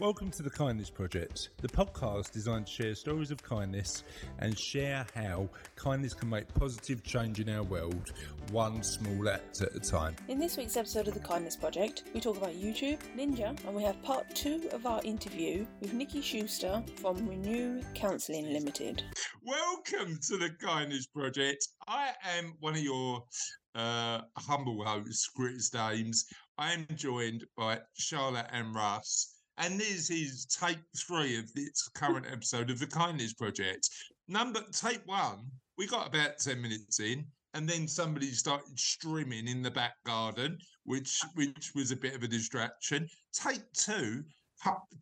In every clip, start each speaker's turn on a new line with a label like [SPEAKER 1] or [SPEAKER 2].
[SPEAKER 1] Welcome to the Kindness Project, the podcast designed to share stories of kindness and share how kindness can make positive change in our world, one small act at a time.
[SPEAKER 2] In this week's episode of the Kindness Project, we talk about YouTube, Ninja, and we have part two of our interview with Nikki Schuster from Renew Counselling Limited.
[SPEAKER 3] Welcome to the Kindness Project. I am one of your uh, humble hosts, Chris Dames. I am joined by Charlotte and Russ. And this is take three of this current episode of the Kindness Project. Number take one, we got about 10 minutes in, and then somebody started streaming in the back garden, which which was a bit of a distraction. Take two,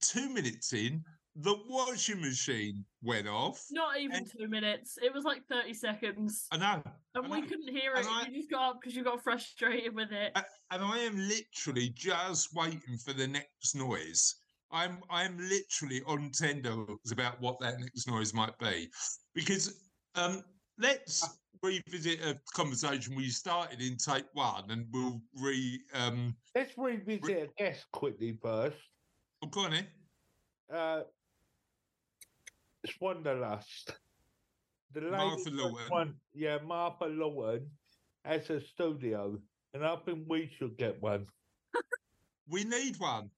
[SPEAKER 3] two minutes in, the washing machine went off.
[SPEAKER 4] Not even
[SPEAKER 3] And-
[SPEAKER 4] two minutes. It was like 30 seconds.
[SPEAKER 3] I know.
[SPEAKER 4] And
[SPEAKER 3] I
[SPEAKER 4] we
[SPEAKER 3] know.
[SPEAKER 4] couldn't hear it.
[SPEAKER 3] I-
[SPEAKER 4] You just got up because you got frustrated with it.
[SPEAKER 3] And I am literally just waiting for the next noise. I'm I'm literally on tenterhooks about what that next noise might be, because um, let's revisit a conversation we started in take one, and we'll re um.
[SPEAKER 5] Let's revisit a guest quickly first.
[SPEAKER 3] Oh, go on in.
[SPEAKER 5] Uh, Swanderlust. The lady
[SPEAKER 3] Martha Lawton.
[SPEAKER 5] won- yeah, Martha Lawton has a studio, and I think we should get one.
[SPEAKER 3] We need one.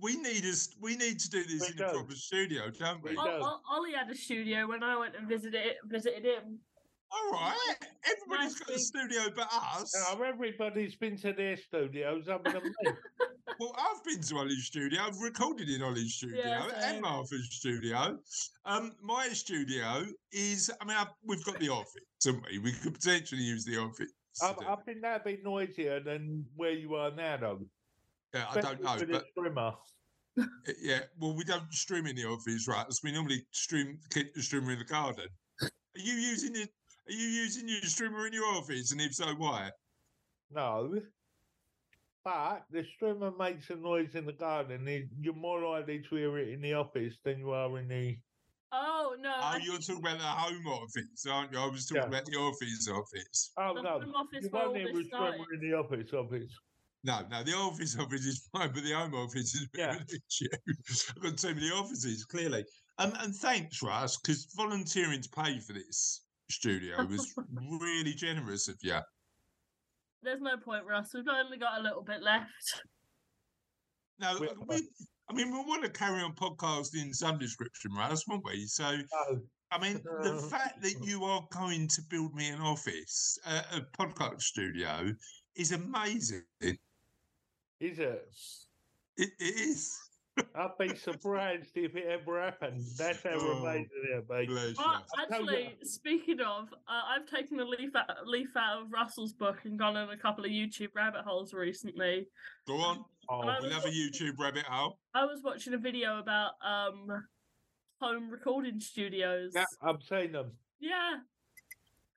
[SPEAKER 3] We need us. We need to do this
[SPEAKER 5] We
[SPEAKER 3] in a proper studio, don't we?
[SPEAKER 5] We
[SPEAKER 4] O-
[SPEAKER 5] do.
[SPEAKER 4] O- Ollie had a studio when I went and visited it, visited him.
[SPEAKER 3] All right. Everybody's
[SPEAKER 4] Nice
[SPEAKER 3] got a studio but us.
[SPEAKER 5] Now, everybody's been to their studios other than me.
[SPEAKER 3] Well, I've been to Ollie's studio. I've recorded in Ollie's studio
[SPEAKER 4] same.
[SPEAKER 3] and Martha's studio. Um, my studio is. I mean, I've, we've got the office, haven't we? We could potentially use the office.
[SPEAKER 5] I,
[SPEAKER 3] do
[SPEAKER 5] I
[SPEAKER 3] it.
[SPEAKER 5] think that'd be noisier than where you are now, though.
[SPEAKER 3] Yeah, I don't know, but
[SPEAKER 5] streamer.
[SPEAKER 3] yeah. Well, we don't stream in the office, right? So we normally stream the streamer in the garden. Are you using it? Are you using your streamer in your office? And if so, why?
[SPEAKER 5] No. But the streamer makes a noise in the garden. and You're more likely to hear it in the office than you are in the.
[SPEAKER 4] Oh, no.
[SPEAKER 3] Oh,
[SPEAKER 4] I
[SPEAKER 3] you're
[SPEAKER 4] think
[SPEAKER 3] talking about the home office, aren't you? I was talking
[SPEAKER 5] Yeah.
[SPEAKER 3] about the office office.
[SPEAKER 5] Oh
[SPEAKER 4] the
[SPEAKER 5] no!
[SPEAKER 4] home office
[SPEAKER 5] You
[SPEAKER 4] where all
[SPEAKER 5] won't hear
[SPEAKER 4] this
[SPEAKER 5] a streamer
[SPEAKER 4] started.
[SPEAKER 5] in the office. Office.
[SPEAKER 3] No, no, the office office is fine, but the home office is a bit of an issue. I've got too many offices, clearly. Um, and thanks, Russ, because volunteering to pay for this studio was really generous of you.
[SPEAKER 4] There's no point, Russ. We've only got a little bit left.
[SPEAKER 3] No,
[SPEAKER 5] We-
[SPEAKER 3] we, I mean, we want to carry on podcasting in some description, Russ, won't we? So,
[SPEAKER 5] No.
[SPEAKER 3] I mean, the
[SPEAKER 5] Uh,
[SPEAKER 3] fact that you are going to build me an office, uh, a podcast studio, is amazing. It,
[SPEAKER 5] Is it?
[SPEAKER 3] it is.
[SPEAKER 5] I'd be surprised if it ever happened. That's how
[SPEAKER 3] Oh,
[SPEAKER 5] amazing it be.
[SPEAKER 3] Bless
[SPEAKER 4] But
[SPEAKER 3] you.
[SPEAKER 5] tell you-
[SPEAKER 4] actually, speaking of, uh, I've taken a leaf out, leaf out of Russell's book and gone on a couple of YouTube rabbit holes recently.
[SPEAKER 3] Go on.
[SPEAKER 5] Oh,
[SPEAKER 4] I
[SPEAKER 3] We'll have a YouTube rabbit hole.
[SPEAKER 4] I was watching a video about um home recording studios.
[SPEAKER 5] yeah, I'm saying them.
[SPEAKER 4] Yeah,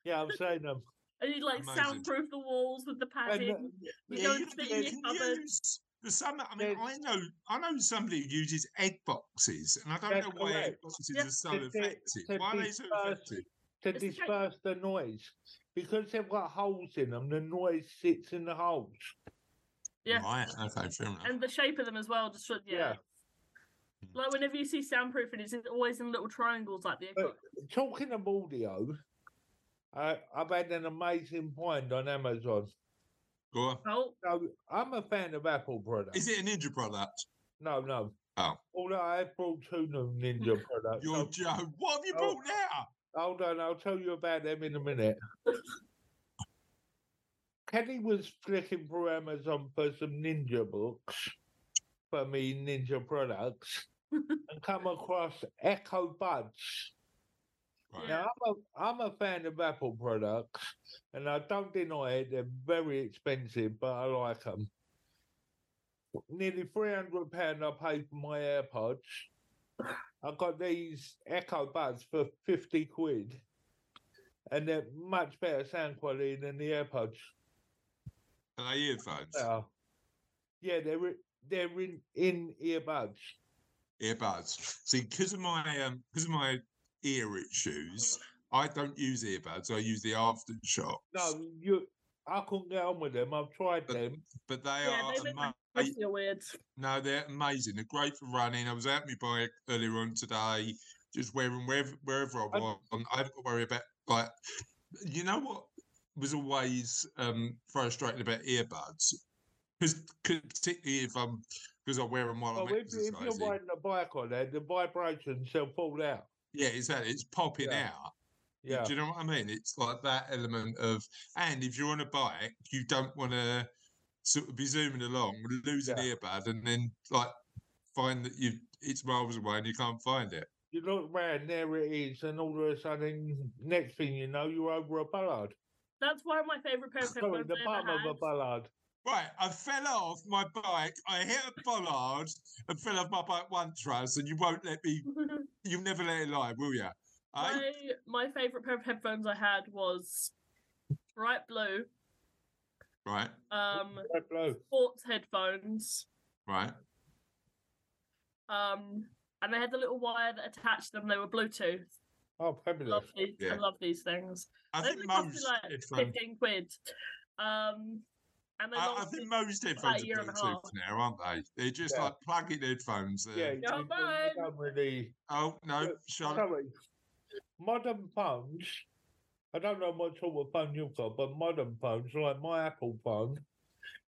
[SPEAKER 5] Yeah, I'm saying them.
[SPEAKER 4] And you like
[SPEAKER 3] Amazing.
[SPEAKER 4] soundproof the walls with the
[SPEAKER 5] And, uh,
[SPEAKER 4] padding. You
[SPEAKER 3] Yeah,
[SPEAKER 4] go
[SPEAKER 3] you
[SPEAKER 4] and sit in
[SPEAKER 3] you
[SPEAKER 4] your
[SPEAKER 3] can
[SPEAKER 4] cupboard.
[SPEAKER 3] use the some. I mean,
[SPEAKER 5] There's-
[SPEAKER 3] I know, I know somebody who uses egg boxes, and I don't
[SPEAKER 5] That's
[SPEAKER 3] know why egg boxes
[SPEAKER 4] Yeah.
[SPEAKER 3] are so
[SPEAKER 5] To- to-
[SPEAKER 3] effective.
[SPEAKER 5] to
[SPEAKER 3] Why are they so effective?
[SPEAKER 5] To
[SPEAKER 4] It's
[SPEAKER 5] disperse the noise. Because they've got holes in them, the noise sits in the holes.
[SPEAKER 4] Yeah.
[SPEAKER 3] Right. Okay. Fair enough.
[SPEAKER 4] And the shape of them as well, just yeah.
[SPEAKER 5] Yeah.
[SPEAKER 4] Like whenever you see soundproofing, it's always in little triangles like the egg
[SPEAKER 5] But
[SPEAKER 4] box.
[SPEAKER 5] talking of audio, I, I've had an amazing find on Amazon.
[SPEAKER 3] Go on.
[SPEAKER 4] Oh,
[SPEAKER 5] So I'm a fan of Apple products.
[SPEAKER 3] Is it a ninja product?
[SPEAKER 5] No, no.
[SPEAKER 3] Oh.
[SPEAKER 5] Although I brought two new Ninja products.
[SPEAKER 3] You're
[SPEAKER 5] So-
[SPEAKER 3] Joe. What have you
[SPEAKER 5] Oh.
[SPEAKER 3] brought now?
[SPEAKER 5] Hold on, I'll tell you about them in a minute. Kenny was flicking through Amazon for some ninja books for me ninja products and come across Echo Buds.
[SPEAKER 3] Right.
[SPEAKER 5] Now I'm a I'm a fan of Apple products and I don't deny it, they're very expensive, but I like them. Nearly three hundred pound I paid for my AirPods. I got these Echo Buds for fifty quid, and they're much better sound quality than the AirPods.
[SPEAKER 3] Are they earphones?
[SPEAKER 5] Uh, yeah, they're they're in in earbuds.
[SPEAKER 3] Earbuds. See, because of my um, because of my ear issues, I don't use earbuds. I use the AfterShokz.
[SPEAKER 5] No, you. I couldn't get on with them. I've tried
[SPEAKER 3] But-
[SPEAKER 5] them.
[SPEAKER 3] but they
[SPEAKER 4] Yeah,
[SPEAKER 3] are
[SPEAKER 4] they look like
[SPEAKER 3] I-
[SPEAKER 4] Those feel weird.
[SPEAKER 3] No, they're amazing. They're great for running. I was out my bike earlier on today, just wearing wherever wherever I
[SPEAKER 5] I-
[SPEAKER 3] was. I haven't got to worry about like you know what was always um frustrating about earbuds because particularly if I'm because I wear them while
[SPEAKER 5] Well,
[SPEAKER 3] I'm
[SPEAKER 5] if, if you're riding a bike on there, the vibrations will fall out.
[SPEAKER 3] Yeah, exactly. It's popping
[SPEAKER 5] Yeah.
[SPEAKER 3] out.
[SPEAKER 5] Yeah.
[SPEAKER 3] Do you know what I mean? It's like that element of, and if you're on a bike, you don't want to sort of be zooming along, lose an
[SPEAKER 5] Yeah.
[SPEAKER 3] earbud, and then like find that you it's miles away and you can't find it.
[SPEAKER 5] You look round, there it is, and all of a sudden, next thing you know, you're over a bollard.
[SPEAKER 4] That's one of my favourite pair of
[SPEAKER 5] Sorry,
[SPEAKER 4] headphones
[SPEAKER 5] the
[SPEAKER 4] I
[SPEAKER 5] bottom of a
[SPEAKER 4] had.
[SPEAKER 5] Bollard.
[SPEAKER 3] Right, I fell off my bike. I hit a bollard and fell off my bike once, Russ, and you won't let me. You'll never let it lie, will you?
[SPEAKER 4] my my favourite pair of headphones I had was bright blue,
[SPEAKER 3] Right,
[SPEAKER 4] um,
[SPEAKER 5] Red blue.
[SPEAKER 4] sports headphones,
[SPEAKER 3] right.
[SPEAKER 4] um, and they had the little wire that attached them. They were Bluetooth.
[SPEAKER 5] Oh, fabulous.
[SPEAKER 4] Love these.
[SPEAKER 3] Yeah.
[SPEAKER 4] I love these things.
[SPEAKER 3] I
[SPEAKER 4] they
[SPEAKER 3] think
[SPEAKER 4] only cost
[SPEAKER 3] most
[SPEAKER 4] like
[SPEAKER 3] headphones.
[SPEAKER 4] fifteen quid. Um, and they
[SPEAKER 3] I, I think most
[SPEAKER 4] about a
[SPEAKER 3] headphones are
[SPEAKER 4] and a
[SPEAKER 3] Bluetooth now, aren't they? They're just
[SPEAKER 5] Yeah.
[SPEAKER 3] like plug-in headphones.
[SPEAKER 5] Yeah,
[SPEAKER 3] There.
[SPEAKER 5] you,
[SPEAKER 4] Go
[SPEAKER 5] you- you don't really.
[SPEAKER 3] Oh no,
[SPEAKER 5] Yeah,
[SPEAKER 3] Charlotte.
[SPEAKER 5] Sorry. Modern phones, I don't know what sort of phone you've got, but modern phones, like my Apple phone,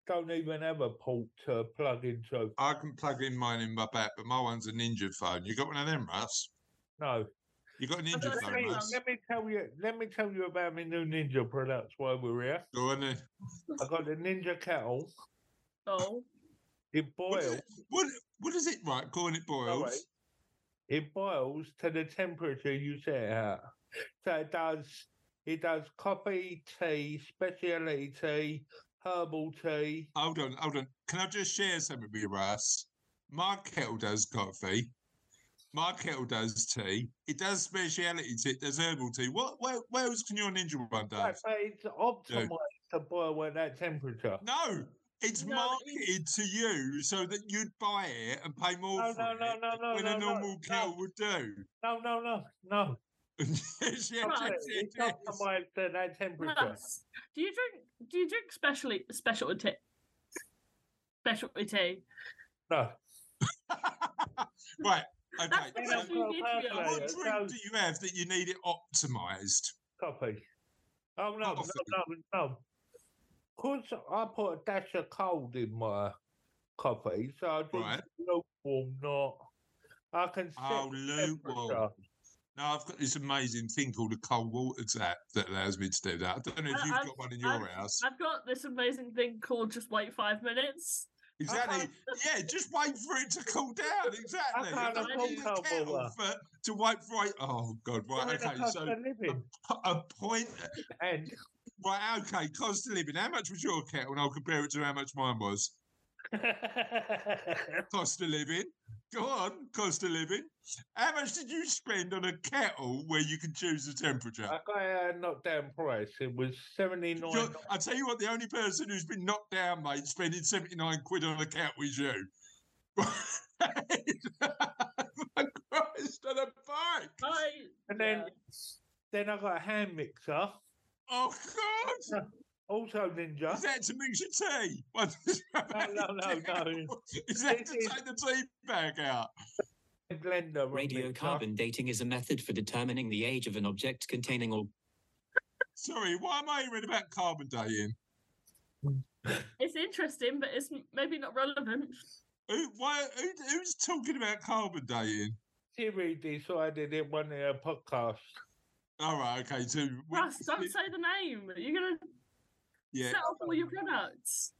[SPEAKER 5] don't even have a port to plug into.
[SPEAKER 3] I can plug in mine in my back, but my one's a Ninja phone. You got one of them, Russ?
[SPEAKER 5] No.
[SPEAKER 3] You got a Ninja
[SPEAKER 4] the
[SPEAKER 5] Let me, let me tell you. Let me tell you about my new Ninja products while we're here.
[SPEAKER 3] Go on then.
[SPEAKER 5] I got the Ninja kettle.
[SPEAKER 4] Oh,
[SPEAKER 5] It
[SPEAKER 3] What is
[SPEAKER 5] boils.
[SPEAKER 3] it? What, what is it? Right, go on, it boils.
[SPEAKER 5] Sorry. It boils to the temperature you set it at. So it does. It does coffee, tea, specialty tea, herbal tea.
[SPEAKER 3] Hold on, hold on. Can I just share something with you, Russ? My kettle does coffee. My kettle does tea. It does speciality tea. It does herbal tea. What? Where, where else can your Ninja one do?
[SPEAKER 5] Right, but it's optimized to boil at that temperature.
[SPEAKER 3] No, it's
[SPEAKER 4] No,
[SPEAKER 3] marketed to you so that you'd buy it and pay more
[SPEAKER 5] No,
[SPEAKER 3] for
[SPEAKER 5] no,
[SPEAKER 3] it
[SPEAKER 5] no, no, no,
[SPEAKER 3] when
[SPEAKER 5] no,
[SPEAKER 3] a normal
[SPEAKER 5] no.
[SPEAKER 3] kettle would do.
[SPEAKER 5] No, no, no, no.
[SPEAKER 3] yes, yes,
[SPEAKER 4] Right,
[SPEAKER 3] yes,
[SPEAKER 5] It's
[SPEAKER 3] yes.
[SPEAKER 5] optimized at that temperature.
[SPEAKER 4] Russ, do you drink? Do you drink specially specialty tea? Specialty tea.
[SPEAKER 5] No.
[SPEAKER 3] right. Okay.
[SPEAKER 4] That's
[SPEAKER 3] so
[SPEAKER 4] you need to
[SPEAKER 3] what drink
[SPEAKER 5] so-
[SPEAKER 3] do you have that you need it optimized?
[SPEAKER 5] Coffee. Oh no,
[SPEAKER 3] Coffee.
[SPEAKER 5] no, no, no. Cause I put a dash of cold in my coffee, so I drink
[SPEAKER 3] Right.
[SPEAKER 5] lukewarm, not. I can oh, set
[SPEAKER 3] Oh, lukewarm.
[SPEAKER 5] temperature.
[SPEAKER 3] No, I've got this amazing thing called a cold water tap that allows me to do that. I don't know if you've
[SPEAKER 4] I've-
[SPEAKER 3] got one in your
[SPEAKER 4] I've-
[SPEAKER 3] house.
[SPEAKER 4] I've got this amazing thing called just wait five minutes.
[SPEAKER 3] Exactly. Yeah, just wait for it to cool down. Exactly. Don't need a kettle for, to wait for it. Oh God! Right. Okay. So
[SPEAKER 5] living.
[SPEAKER 3] a point.
[SPEAKER 5] Uh, and
[SPEAKER 3] Right. Okay. Cost of living. How much was your kettle? And I'll compare it to how much mine was. Cost of living. Go on. Cost of living. How much did you spend on a kettle where you can choose the temperature?
[SPEAKER 5] I got uh, a knockdown price. It was seventy nine.
[SPEAKER 3] You're- I tell you what, the only person who's been knocked down, mate, spending 79 quid on a kettle is you. My Christ, on a bike.
[SPEAKER 4] I
[SPEAKER 5] And then,
[SPEAKER 4] yeah.
[SPEAKER 5] then I got a hand mixer.
[SPEAKER 3] Oh, God.
[SPEAKER 5] Also Ninja.
[SPEAKER 3] Is that to mix your tea? What is that
[SPEAKER 5] No, no, no, no.
[SPEAKER 3] Is that
[SPEAKER 5] This
[SPEAKER 3] to
[SPEAKER 5] is-
[SPEAKER 3] take the tea bag out?
[SPEAKER 5] a blender. mixer.
[SPEAKER 6] Radiocarbon dating is a method for determining the age of an object containing all
[SPEAKER 3] Sorry, why am I hearing about carbon dating?
[SPEAKER 4] it's interesting, but it's maybe not relevant.
[SPEAKER 3] Who, why, who, who's talking about carbon dating?
[SPEAKER 5] Siri decided it wanted a podcast.
[SPEAKER 3] All right, okay. So, we-
[SPEAKER 4] Russ, don't say the name. You're gonna
[SPEAKER 3] yeah.
[SPEAKER 4] set up all your products.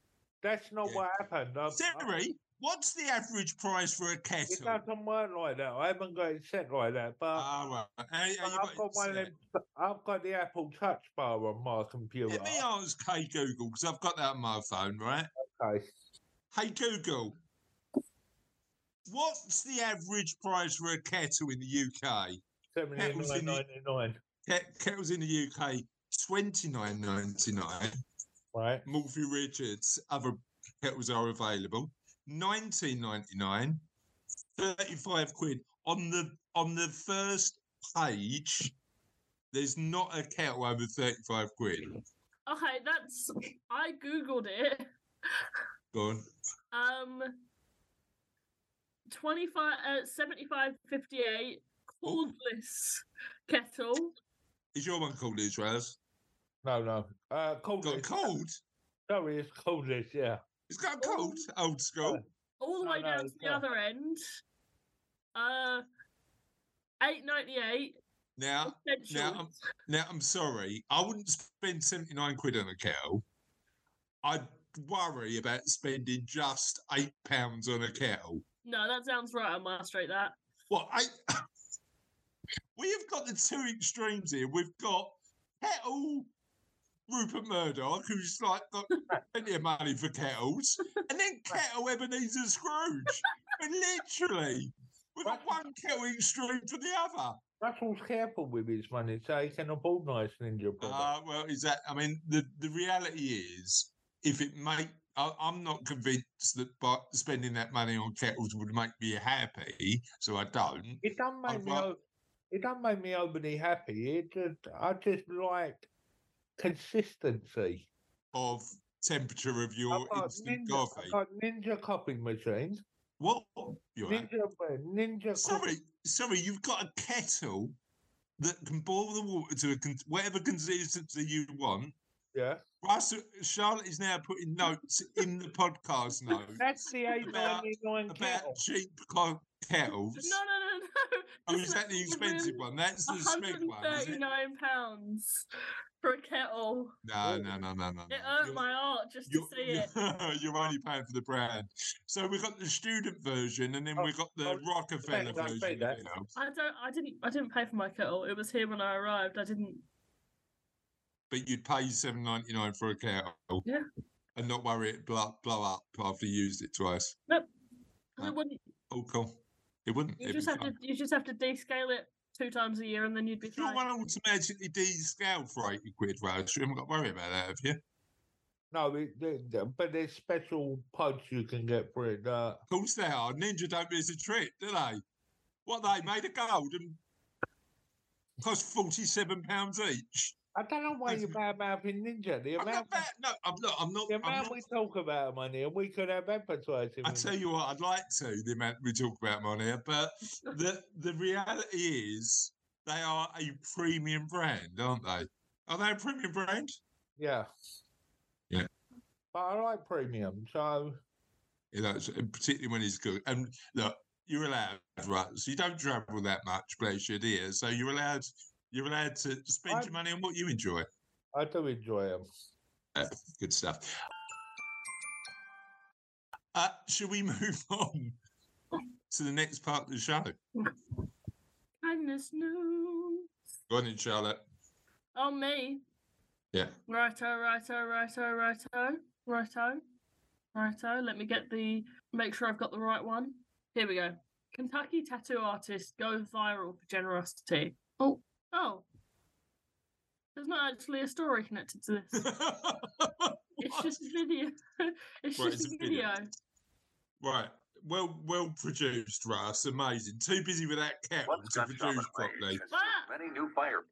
[SPEAKER 5] That's not
[SPEAKER 3] Yeah.
[SPEAKER 5] what happened. I, I,
[SPEAKER 3] Siri, what's the average price for a kettle?
[SPEAKER 5] it doesn't work like that. I haven't got it set like that. But,
[SPEAKER 3] Ah, right. How- how
[SPEAKER 5] but I've got one of
[SPEAKER 3] set?
[SPEAKER 5] them, I've got the Apple Touch bar on my computer.
[SPEAKER 3] Let me ask Hey Google, because I've got that on my phone, right?
[SPEAKER 5] Okay.
[SPEAKER 3] Hey Google, what's the average price for a kettle in the UK?
[SPEAKER 5] Seventy
[SPEAKER 3] Kettles in the-
[SPEAKER 5] ninety nine.
[SPEAKER 3] Ket- Kettles in the UK, twenty nine ninety nine.
[SPEAKER 5] Right.
[SPEAKER 3] Morphy Richards, other kettles are available. Nineteen ninety nine. 35 quid. On the on the first page, there's not a kettle over 35 quid.
[SPEAKER 4] Okay, that's I googled it.
[SPEAKER 3] Go on.
[SPEAKER 4] Um, 25, uh, 75, 58,
[SPEAKER 3] Oh.
[SPEAKER 4] cordless kettle.
[SPEAKER 3] Is your one called this, Raz?
[SPEAKER 5] No, no. Uh,
[SPEAKER 3] Got a
[SPEAKER 5] cordless.
[SPEAKER 3] cold?
[SPEAKER 5] Sorry, it's cordless. Yeah.
[SPEAKER 3] It's got a cold. Old school.
[SPEAKER 4] all the way
[SPEAKER 5] no,
[SPEAKER 4] down to the
[SPEAKER 5] not.
[SPEAKER 4] other end. Uh, eight ninety eight.
[SPEAKER 3] Now, now, I'm, now, I'm sorry. I wouldn't spend 79 quid on a kettle. I'd worry about spending just eight pounds on a kettle.
[SPEAKER 4] no, that sounds right on my street. That
[SPEAKER 3] Well, Eight? we have got the two extremes here. We've got kettle Rupert Murdoch, who's like got plenty of money for kettles, and then kettle Ebenezer Scrooge. and literally, we've got one kettle extreme to the other.
[SPEAKER 5] That's Russell's careful with his money, so he can afford nice ninja products.
[SPEAKER 3] Uh, well, is that? I mean, the the reality is, if it make, I, I'm not convinced that by spending that money on kettles would make me happy, so I don't.
[SPEAKER 5] it don't make
[SPEAKER 3] I'd
[SPEAKER 5] me.
[SPEAKER 3] ra-
[SPEAKER 5] o- It don't make me overly happy. It just, I just like consistency.
[SPEAKER 3] Of temperature of your
[SPEAKER 5] I've
[SPEAKER 3] instant
[SPEAKER 5] ninja,
[SPEAKER 3] coffee.
[SPEAKER 5] I've got ninja coffee machine.
[SPEAKER 3] What? You have?
[SPEAKER 5] Ninja, uh, ninja.
[SPEAKER 3] Sorry,
[SPEAKER 5] coffee-
[SPEAKER 3] sorry. You've got a kettle that can boil the water to a con- whatever consistency you want.
[SPEAKER 5] Yeah.
[SPEAKER 3] Russell, Charlotte is now putting notes in the podcast notes
[SPEAKER 5] That's the eight
[SPEAKER 3] About-
[SPEAKER 5] ninety nine
[SPEAKER 3] about
[SPEAKER 5] kettle.
[SPEAKER 3] cheap co- kettles.
[SPEAKER 4] no, no, no, no.
[SPEAKER 3] Oh,
[SPEAKER 4] This
[SPEAKER 3] is that the expensive one? That's the Smeg one, is it?
[SPEAKER 4] 139 pounds for a kettle.
[SPEAKER 3] No, no, no, no, no.
[SPEAKER 4] It
[SPEAKER 3] no.
[SPEAKER 4] hurt my heart just to see it.
[SPEAKER 3] you're, you're only paying for the brand. So we've got the student version, and then
[SPEAKER 5] Oh,
[SPEAKER 3] we've got the
[SPEAKER 5] oh,
[SPEAKER 3] Rockefeller
[SPEAKER 5] I
[SPEAKER 3] version.
[SPEAKER 5] paid that.
[SPEAKER 3] you know.
[SPEAKER 4] I don't. I didn't. I didn't pay for my kettle. It was here when I arrived. I didn't.
[SPEAKER 3] But you'd pay seven ninety nine for a kettle.
[SPEAKER 4] Yeah.
[SPEAKER 3] And not worry it blow, blow up after you used it twice.
[SPEAKER 4] I
[SPEAKER 3] Right.
[SPEAKER 4] wouldn't.
[SPEAKER 3] Oh, cool. It wouldn't.
[SPEAKER 4] You just
[SPEAKER 3] be
[SPEAKER 4] have to. You just have to descale it two times a year, and then you'd be
[SPEAKER 3] If you
[SPEAKER 4] fine.
[SPEAKER 3] want automatically descale for 80 quid, Rose, you haven't got to worry about that, have you?
[SPEAKER 5] No, it, the- the- but there's special pods you can get for it. Uh,
[SPEAKER 3] Of course they are. Ninja don't miss a trick, do they? What they made of gold and cost forty-seven pounds each.
[SPEAKER 5] I don't know why
[SPEAKER 3] That's-
[SPEAKER 5] you bad mouthing ninja. The
[SPEAKER 3] I'm
[SPEAKER 5] amount,
[SPEAKER 3] not bad. No, I'm not. I'm not.
[SPEAKER 5] the amount
[SPEAKER 3] not
[SPEAKER 5] we talk about money, and we could have advertising.
[SPEAKER 3] I tell you what, I'd like to the amount we talk about on here, but the the reality is they are a premium brand, aren't they? Are they a premium brand?
[SPEAKER 5] yeah,
[SPEAKER 3] Yeah.
[SPEAKER 5] But I like premium, so
[SPEAKER 3] You know, particularly when it's good. And look, you're allowed, right? So you don't travel that much, bless your dear. So you're allowed. You're allowed to spend your
[SPEAKER 5] I'm-
[SPEAKER 3] money on what you enjoy.
[SPEAKER 5] I do enjoy them.
[SPEAKER 3] Uh, good stuff. Uh, should we move on to the next part of the show?
[SPEAKER 4] Kindness news.
[SPEAKER 3] Go on in, Charlotte.
[SPEAKER 4] Oh me.
[SPEAKER 3] Yeah.
[SPEAKER 4] Righto, righto, righto, righto, righto, righto. Let me get the. Make sure I've got the right one. Here we go. Kentucky tattoo artist goes viral for generosity. Oh, oh. There's not actually a story connected to this. It's just a video. it's
[SPEAKER 3] Right,
[SPEAKER 4] just
[SPEAKER 3] it's
[SPEAKER 4] a
[SPEAKER 3] a video.
[SPEAKER 4] video.
[SPEAKER 3] Right. Well, well produced, Russ. Amazing. Too busy with that kettle
[SPEAKER 7] Once
[SPEAKER 3] to produce properly.
[SPEAKER 7] Range has
[SPEAKER 4] Ah!
[SPEAKER 7] sold many new fire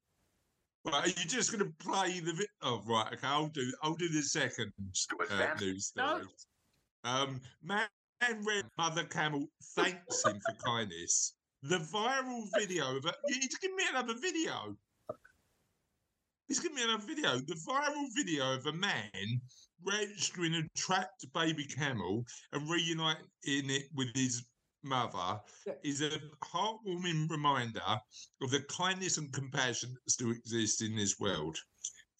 [SPEAKER 3] Right. Are you just going to play the? Vi- oh, right. Okay. I'll do. I'll do the second uh,
[SPEAKER 7] advance-
[SPEAKER 3] news
[SPEAKER 4] No.
[SPEAKER 3] story. Um, man, red mother camel thanks him for kindness. The viral video of it. You need to give me another video. He's giving me another video. The viral video of a man rescuing a trapped baby camel and reuniting it with his mother is a heartwarming reminder of the kindness and compassion that still exist in this world.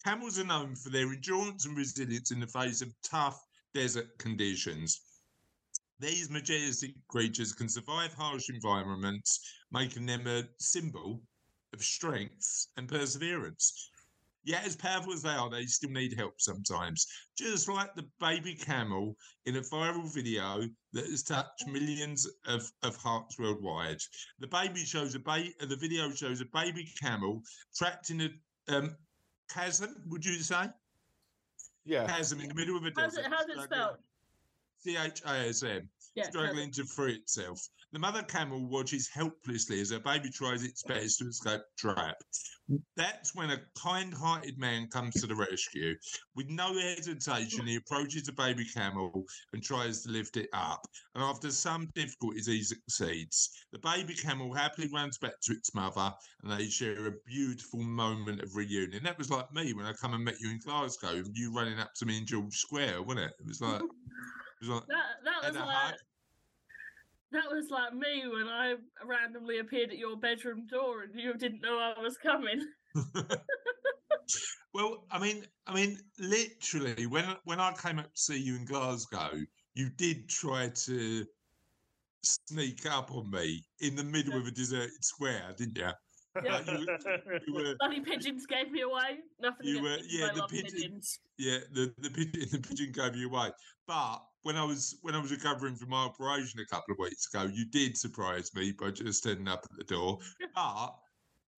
[SPEAKER 3] Camels are known for their endurance and resilience in the face of tough desert conditions. These majestic creatures can survive harsh environments, making them a symbol of strength and perseverance. Yet, as powerful as they are, they still need help sometimes. Just like the baby camel in a viral video that has touched millions of, of hearts worldwide. The baby shows a ba- uh, the video shows a baby camel trapped in a um, chasm. Would you say
[SPEAKER 5] Yeah,
[SPEAKER 3] chasm in the middle of a
[SPEAKER 4] How's
[SPEAKER 3] desert?
[SPEAKER 4] it, how's it spelled?
[SPEAKER 3] C H A S M.
[SPEAKER 4] Yeah,
[SPEAKER 3] struggling to free itself. The mother camel watches helplessly as her baby tries its best to escape trap. That's when a kind hearted man comes to the rescue. With no hesitation, he approaches the baby camel and tries to lift it up. And after some difficulties, he succeeds. The baby camel happily runs back to its mother and they share a beautiful moment of reunion. That was like me when I come and met you in Glasgow, you running up to me in George Square, wasn't it? It was like, like,
[SPEAKER 4] That that was like that was like me when I randomly appeared at your bedroom door and you didn't know I was coming.
[SPEAKER 3] well, I mean, I mean, literally, when when I came up to see you in Glasgow, you did try to sneak up on me in the middle of a deserted square, didn't you?
[SPEAKER 4] Yeah.
[SPEAKER 3] You, you were,
[SPEAKER 4] Bloody pigeons gave me away. Nothing
[SPEAKER 3] You were- yeah, the
[SPEAKER 4] love
[SPEAKER 3] pigeon-
[SPEAKER 4] pigeons.
[SPEAKER 3] yeah, the the pigeon, the pigeon gave you away. But when I was when I was recovering from my operation a couple of weeks ago, you did surprise me by just turning up at the door. But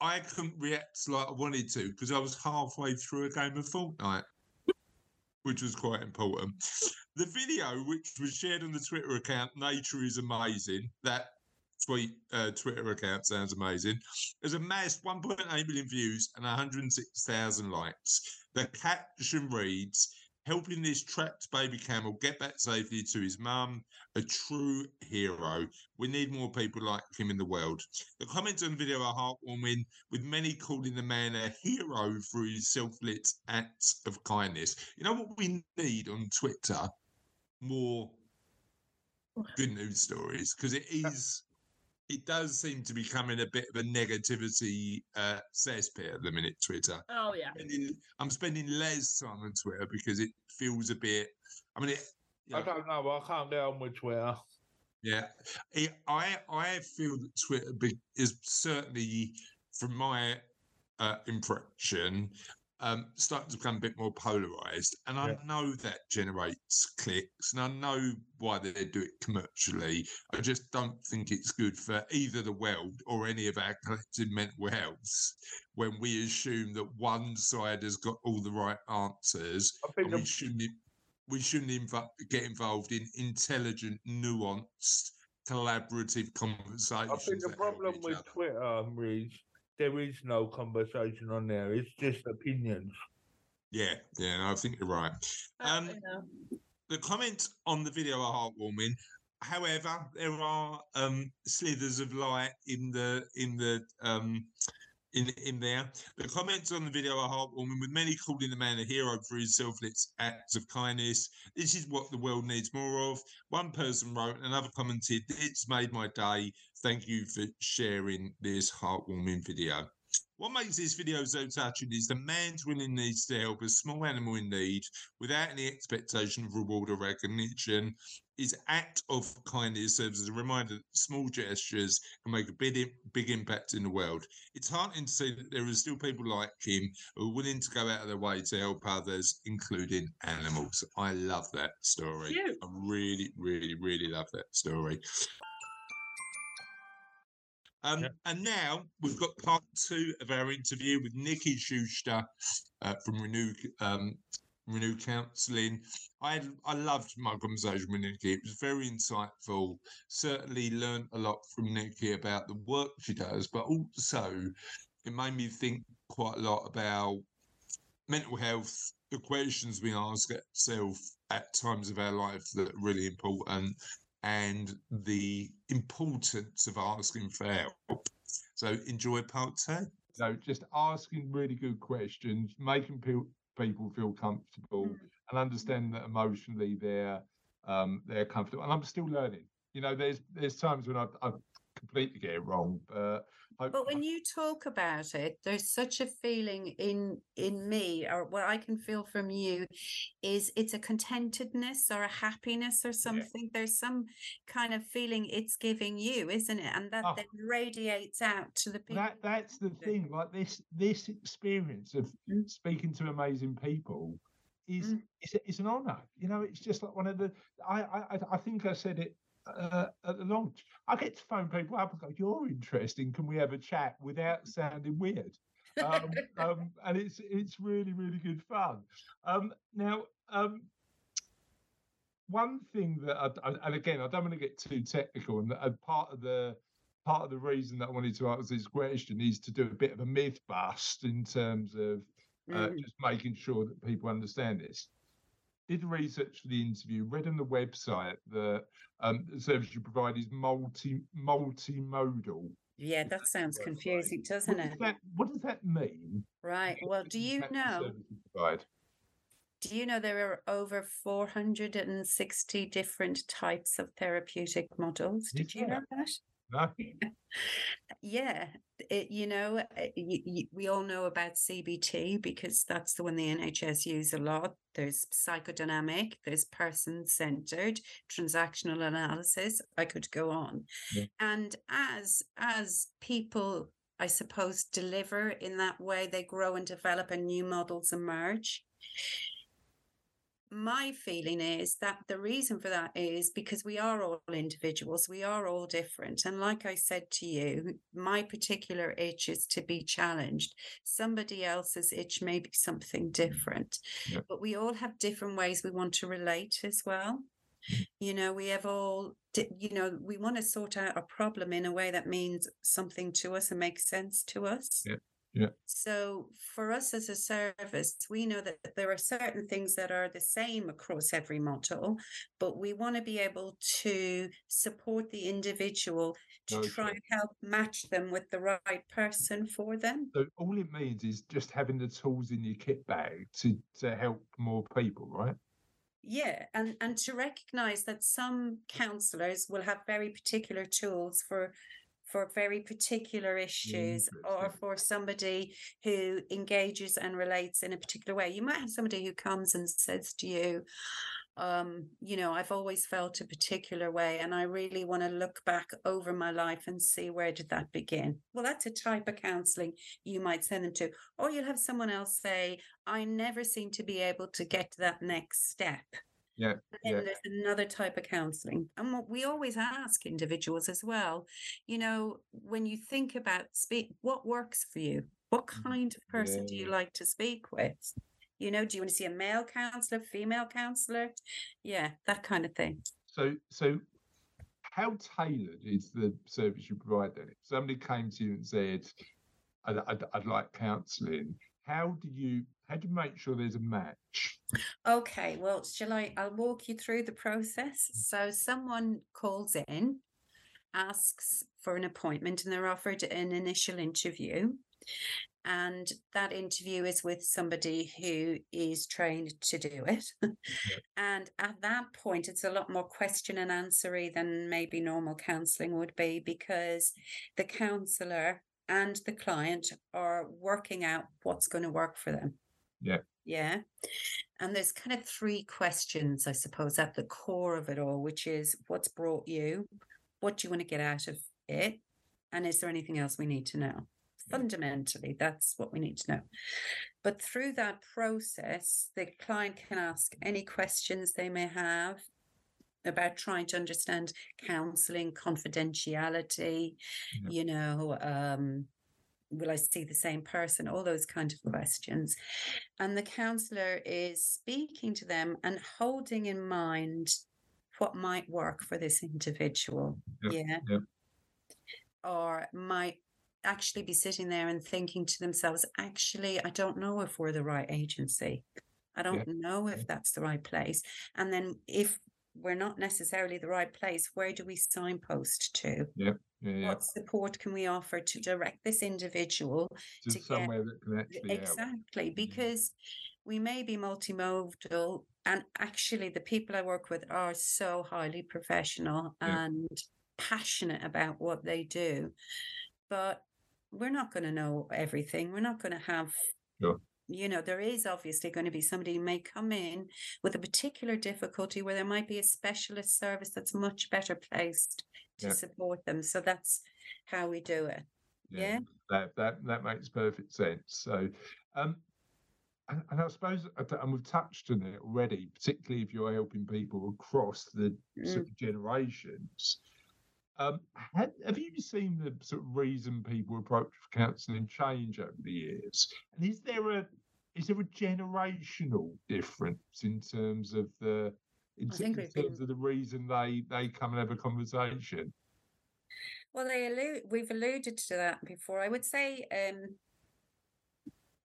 [SPEAKER 3] I couldn't react like I wanted to because I was halfway through a game of Fortnite, which was quite important. The video, which was shared on the Twitter account, Nature is Amazing, that tweet uh, Twitter account sounds amazing, has amassed 1.8 million views and 106,000 likes. The caption reads, helping this trapped baby camel get back safely to his mum, a true hero. We need more people like him in the world. The comments on the video are heartwarming, with many calling the man a hero for his self-lit acts of kindness. You know what we need on Twitter? More good news stories because it is it does seem to be coming a bit of a negativity uh cesspit at the minute twitter
[SPEAKER 4] Oh yeah.
[SPEAKER 3] spending, i'm spending less time on twitter because it feels a bit i mean it,
[SPEAKER 5] I
[SPEAKER 3] yeah,
[SPEAKER 5] don't know. I can't get on with Twitter.
[SPEAKER 3] yeah it, i i feel that twitter be, is certainly from my uh, impression um, starting to become a bit more polarized. And I
[SPEAKER 5] Yeah.
[SPEAKER 3] know that generates clicks, and I know why they do it commercially. I just don't think it's good for either the world or any of our collective mental health when we assume that one side has got all the right answers,
[SPEAKER 5] I think
[SPEAKER 3] and we shouldn't. We shouldn't invo- get involved in intelligent, nuanced, collaborative conversations.
[SPEAKER 5] I think the problem with
[SPEAKER 3] other.
[SPEAKER 5] Twitter is there is no conversation on there. It's just opinions.
[SPEAKER 3] Yeah, yeah, no, I think you're right. Um,
[SPEAKER 4] yeah.
[SPEAKER 3] the comments on the video are heartwarming. However, there are um, slithers of light in the in the um, in in there. The comments on the video are heartwarming, with many calling the man a hero for his selfless acts of kindness. This is what the world needs more of. One person wrote, and another commented, "It's made my day. Thank you for sharing this heartwarming video." What makes this video so touching is the man's willingness to help a small animal in need without any expectation of reward or recognition. His act of kindness serves as a reminder that small gestures can make a big, big impact in the world. It's heartening to see that there are still people like him who are willing to go out of their way to help others, including animals. I love that story.
[SPEAKER 4] Cute.
[SPEAKER 3] I really, really, really love that story. Um,
[SPEAKER 5] Yeah.
[SPEAKER 3] And now we've got part two of our interview with Nikki Schuster uh, from Renew um, Renew Counselling. I I loved my conversation with Nikki. It was very insightful. Certainly learned a lot from Nikki about the work she does, but also it made me think quite a lot about mental health, the questions we ask ourselves at times of our life that are really important, and the importance of asking for help. So enjoy part two. So just asking really good questions, making people people feel comfortable and understand that emotionally they're um, they're comfortable. And I'm still learning. You know, there's there's times when I I completely get it wrong, but I,
[SPEAKER 7] But when you talk about it, there's such a feeling in in me, or what I can feel from you, is it's a contentedness or a happiness or something. There's some kind of feeling it's giving you, isn't it? And that
[SPEAKER 3] Oh.
[SPEAKER 7] then radiates out to the people.
[SPEAKER 3] that that's the thing like this this experience of
[SPEAKER 7] Mm.
[SPEAKER 3] speaking to amazing people is
[SPEAKER 7] Mm.
[SPEAKER 3] it's, it's an honor you know it's just like one of the i I- i think i said it uh, at the launch. I get to phone people up and go you're interesting. Can we have a chat? without sounding weird. Um, um and it's it's really really good fun. Um now um one thing that, I, I- and again, I don't want to get too technical, and, and part of the part of the reason that I wanted to ask this question is to do a bit of a myth bust in terms of uh,
[SPEAKER 7] Mm.
[SPEAKER 3] just making sure that people understand this. Did research for the interview, read on the website that um, the service you provide is multi multimodal.
[SPEAKER 7] Yeah, that sounds confusing, doesn't
[SPEAKER 3] does
[SPEAKER 7] it?
[SPEAKER 3] that, what does that mean?
[SPEAKER 7] Right. Well, do you know?
[SPEAKER 3] you?
[SPEAKER 7] Do you know there are over 460 different types of therapeutic models? Did you know that?
[SPEAKER 3] No?
[SPEAKER 7] Yeah, it, you know, uh, y y we all know about CBT because that's the one the NHS use a lot. There's psychodynamic, there's person-centered, transactional analysis. I could go on.
[SPEAKER 3] Yeah.
[SPEAKER 7] And as as people, I suppose, deliver in that way, they grow and develop and new models emerge. My feeling is that the reason for that is because we are all individuals, we are all different. And like I said to you, my particular itch is to be challenged. Somebody else's itch may be something different,
[SPEAKER 3] Yeah.
[SPEAKER 7] but we all have different ways we want to relate as well. You know, we have all, you know, we want to sort out a problem in a way that means something to us and makes sense to us.
[SPEAKER 3] Yeah, yeah.
[SPEAKER 7] So for us as a service, we know that there are certain things that are the same across every model, but we want to be able to support the individual to try and help match them with the right person for them.
[SPEAKER 3] So all it means is just having the tools in your kit bag to to help more people, right?
[SPEAKER 7] Yeah, and and to recognize that some counselors will have very particular tools for for very particular issues or for somebody who engages and relates in a particular way. You might have somebody who comes and says to you, um, you know, I've always felt a particular way and I really want to look back over my life and see where did that begin. Well, that's a type of counseling you might send them to. Or you'll have someone else say, I never seem to be able to get to that next step.
[SPEAKER 3] Yeah,
[SPEAKER 7] And then
[SPEAKER 3] yeah.
[SPEAKER 7] there's another type of counseling. And what we always ask individuals as well, you know, when you think about speak, what works for you? What kind of person do you
[SPEAKER 3] Mm-hmm.
[SPEAKER 7] Like to speak with? You know, do you want to see a male counselor, female counselor? Yeah, that kind of thing.
[SPEAKER 3] So so how tailored is the service you provide then? If somebody came to you and said, I'd, I'd, I'd like counselling, how do you how do you make sure there's a match?
[SPEAKER 7] Okay, well, shall I? I'll walk you through the process. Mm. So, someone calls in, asks for an appointment, and they're offered an initial interview. And that interview is with somebody who is trained to do it. and at that point, it's a lot more question and answery than maybe normal counseling would be because the counselor and the client are working out what's going to work for them.
[SPEAKER 3] Yeah.
[SPEAKER 7] Yeah. And there's kind of three questions, I suppose, at the core of it all, which is what's brought you? What do you want to get out of it? And is there anything else we need to know? Fundamentally, that's what we need to know. But through that process, the client can ask any questions they may have about trying to understand counseling, confidentiality,
[SPEAKER 3] Yeah.
[SPEAKER 7] you know, um, will I see the same person? All those kind of questions. And the counselor is speaking to them and holding in mind what might work for this individual.
[SPEAKER 3] Yep,
[SPEAKER 7] Yeah.
[SPEAKER 3] yep.
[SPEAKER 7] Or might actually be sitting there and thinking to themselves, actually, I don't know if we're the right agency. I don't know if that's the right place. And then if we're not necessarily the right place, where do we signpost to?
[SPEAKER 3] Yeah, yeah.
[SPEAKER 7] What support can we offer to direct this individual
[SPEAKER 3] To
[SPEAKER 7] to get-
[SPEAKER 3] that can actually help.
[SPEAKER 7] Exactly, mm-hmm. because we may be multimodal, and actually, the people I work with are so highly professional
[SPEAKER 3] Yeah.
[SPEAKER 7] and passionate about what they do. But we're not going to know everything. We're not going to have,
[SPEAKER 3] Sure.
[SPEAKER 7] you know, there is obviously going to be somebody who may come in with a particular difficulty where there might be a specialist service that's much better placed to
[SPEAKER 3] Yeah.
[SPEAKER 7] support them. So that's how we do it. Yeah.
[SPEAKER 3] That that that makes perfect sense. So, um, and, and I suppose, and we've touched on it already, particularly if you're helping people across the sort
[SPEAKER 7] Mm.
[SPEAKER 3] of generations. Um, have, have you seen the sort of reason people approach counselling change over the years? And is there a is there a generational difference in terms of the in,
[SPEAKER 7] I think
[SPEAKER 3] in terms
[SPEAKER 7] been-
[SPEAKER 3] of the reason they they come and have a conversation?
[SPEAKER 7] Well, they allude, we've alluded to that before. I would say um,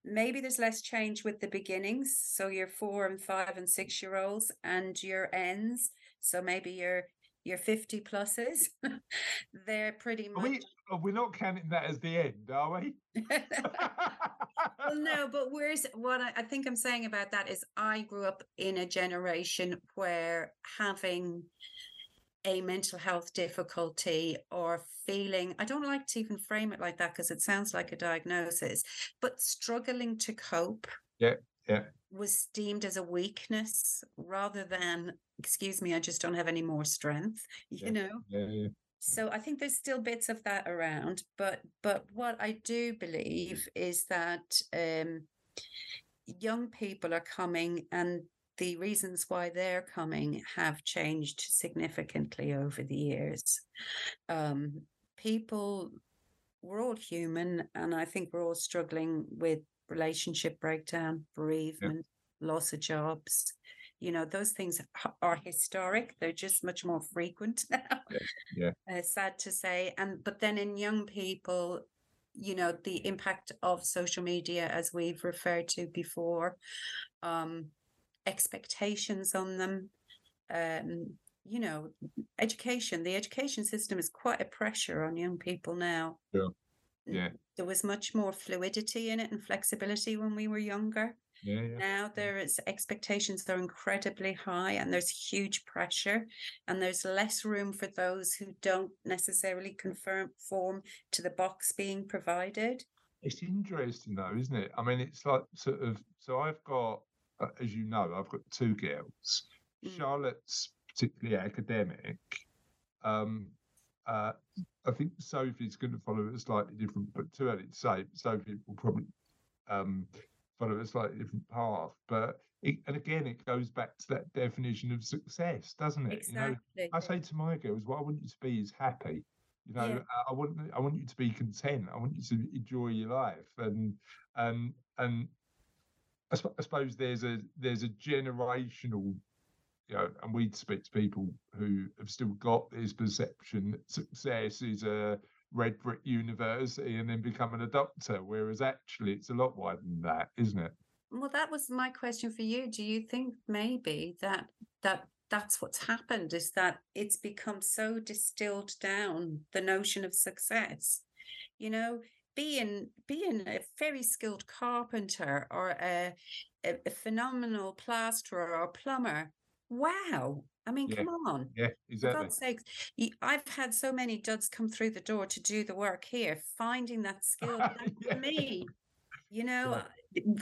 [SPEAKER 7] maybe there's less change with the beginnings. So your four and five and six year olds and your ends. So maybe your your 50 pluses. They're pretty much.
[SPEAKER 3] are we not counting that as the end, are we?
[SPEAKER 7] well, no, but where's what I, I think I'm saying about that is I grew up in a generation where having a mental health difficulty or feeling, I don't like to even frame it like that because it sounds like a diagnosis, but struggling to cope.
[SPEAKER 3] Yeah, yeah.
[SPEAKER 7] Was deemed as a weakness rather than, excuse me, I just don't have any more strength, you
[SPEAKER 3] Yeah.
[SPEAKER 7] know?
[SPEAKER 3] Yeah, yeah.
[SPEAKER 7] So i think there's still bits of that around but but what i do believe is that um young people are coming and the reasons why they're coming have changed significantly over the years. Um people we're all human and i think we're all struggling with relationship breakdown bereavement loss of jobs you know those things are historic they're just much more frequent now
[SPEAKER 3] yeah.
[SPEAKER 7] uh, sad to say and but then in young people you know the impact of social media as we've referred to before um expectations on them um you know education the education system is quite a pressure on young people now yeah
[SPEAKER 3] Yeah.
[SPEAKER 7] there was much more fluidity in it and flexibility when we were younger
[SPEAKER 3] Yeah, yeah.
[SPEAKER 7] now there is expectations are incredibly high and there's huge pressure and there's less room for those who don't necessarily confirm form to the box being provided
[SPEAKER 3] It's interesting though, isn't it? I mean, it's like sort of. So I've got, uh, as you know, I've got two girls.
[SPEAKER 7] Mm.
[SPEAKER 3] Charlotte's particularly academic. Um, uh, I think Sophie's going to follow a slightly different, but too early to say. Sophie will probably um, follow a slightly different path. But it, and again, it goes back to that definition of success, doesn't it? You know,
[SPEAKER 7] exactly
[SPEAKER 3] I say to my girls, what I want you to be is happy. You know,
[SPEAKER 7] Yeah.
[SPEAKER 3] I- want I want you to be content. I want you to enjoy your life, and and and I, sp- I suppose there's a there's a generational, you know, and we'd speak to people who have still got this perception that success is a red brick university and then becoming a doctor, whereas actually it's a lot wider than that, isn't it?
[SPEAKER 7] well that was my question for you do you think maybe that that that's what's happened is that it's become so distilled down the notion of success you know being being a very skilled carpenter or a, a, a phenomenal plasterer or plumber wow i mean
[SPEAKER 3] Yeah.
[SPEAKER 7] come on
[SPEAKER 3] Yeah,
[SPEAKER 7] for
[SPEAKER 3] exactly.
[SPEAKER 7] God's sakes, I've had so many duds come through the door to do the work here. Finding that skill
[SPEAKER 3] Yeah.
[SPEAKER 7] for me, you know,
[SPEAKER 3] Yeah.
[SPEAKER 7] I-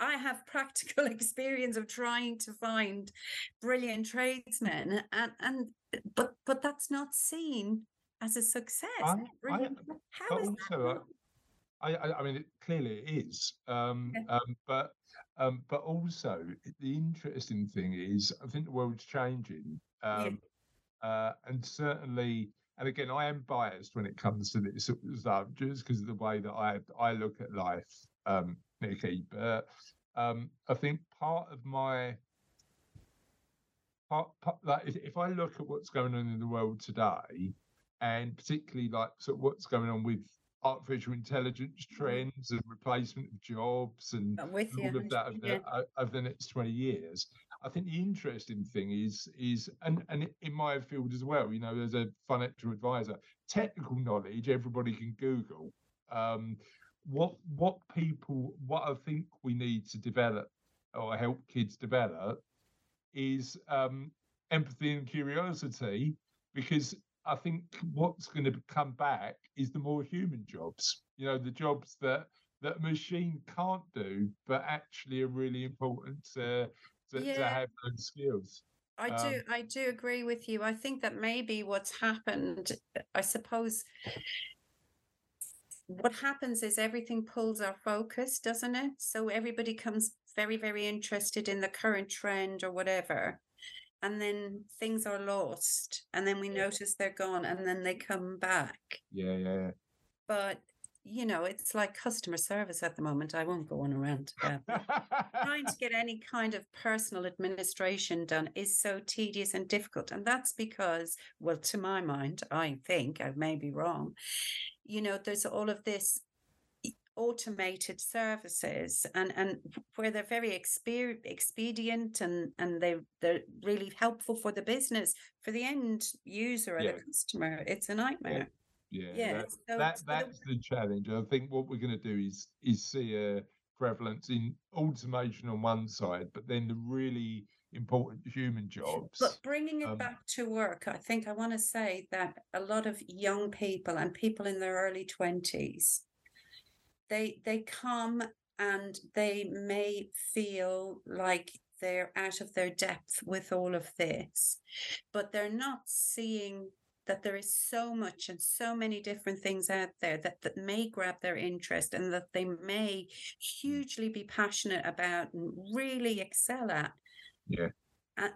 [SPEAKER 7] I have practical experience of trying to find brilliant tradesmen, and and but but that's not seen as a success.
[SPEAKER 3] I-
[SPEAKER 7] That
[SPEAKER 3] I-
[SPEAKER 7] how is that
[SPEAKER 3] also, uh,
[SPEAKER 7] not?
[SPEAKER 3] I, I, I mean, it, clearly it is. Um, um, but um, but also the interesting thing is, I think the world's changing, um, uh, and certainly, and again, I am biased when it comes to this sort of stuff, just because of the way that I I look at life, um, Nikki. But um, I think part of my part, part like if, if I look at what's going on in the world today, and particularly like sort of what's going on with artificial intelligence trends and replacement of jobs and all of that over the, the next 20 years. I think the interesting thing is is and and in my field as well, you know, as a financial advisor, technical knowledge everybody can Google. Um, what what people what I think we need to develop or help kids develop is um, empathy and curiosity because I think what's going to come back is the more human jobs. You know, the jobs that that a machine can't do, but actually are really important to to, to have those skills.
[SPEAKER 7] I
[SPEAKER 3] Um,
[SPEAKER 7] do, I do agree with you. I think that maybe what's happened, I suppose, what happens is everything pulls our focus, doesn't it? So everybody comes very, very interested in the current trend or whatever. And then things are lost. And then we notice they're gone and then they come back.
[SPEAKER 3] Yeah, yeah, yeah.
[SPEAKER 7] But you know, it's like customer service at the moment. I won't go on around. Trying to get any kind of personal administration done is so tedious and difficult. And that's because, well, to my mind, I think I may be wrong. You know, there's all of this automated services and and where they're very exper- expedient and and they they're really helpful for the business for the end user or
[SPEAKER 3] Yeah.
[SPEAKER 7] the customer it's a nightmare
[SPEAKER 3] Yeah,
[SPEAKER 7] yeah
[SPEAKER 3] that,
[SPEAKER 7] so
[SPEAKER 3] that
[SPEAKER 7] so the-
[SPEAKER 3] that's the challenge. I think what we're going to do is is see a prevalence in automation on one side, but then the really important human jobs.
[SPEAKER 7] But bringing it
[SPEAKER 3] Um,
[SPEAKER 7] back to work, I think I want to say that a lot of young people and people in their early twenties, they they come and they may feel like they're out of their depth with all of this, but they're not seeing that there is so much and so many different things out there that, that may grab their interest and that they may mm. hugely be passionate about and really excel at.
[SPEAKER 3] Yeah.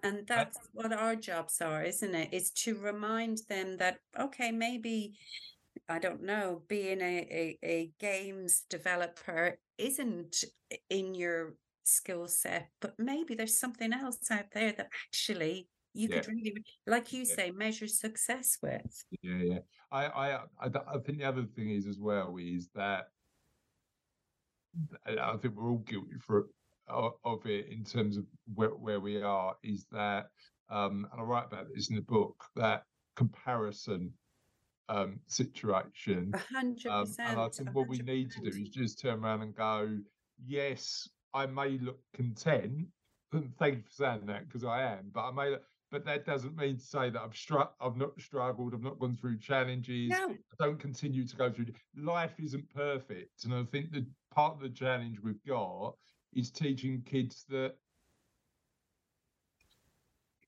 [SPEAKER 7] And that's what our jobs are, isn't it? Is to remind them that, okay, maybe, I don't know, being a, a, a games developer isn't in your skill set, but maybe there's something else out there that actually you
[SPEAKER 3] Yeah.
[SPEAKER 7] could really, like you
[SPEAKER 3] Yeah.
[SPEAKER 7] say, measure success with.
[SPEAKER 3] Yeah, yeah. I, I, I, I think the other thing is as well is that I think we're all guilty for of, of it in terms of where, where we are. Is that, um, and I write about this in the book that comparison um, situation.
[SPEAKER 7] A hundred
[SPEAKER 3] Um, and I think what we need to do is just turn around and go, yes, I may look content. And thank you for saying that because I am, but I may. look- But that doesn't mean to say that I've stru- I've not struggled. I've not gone through challenges.
[SPEAKER 7] No,
[SPEAKER 3] I don't continue to go through. Life isn't perfect, and I think that part of the challenge we've got is teaching kids that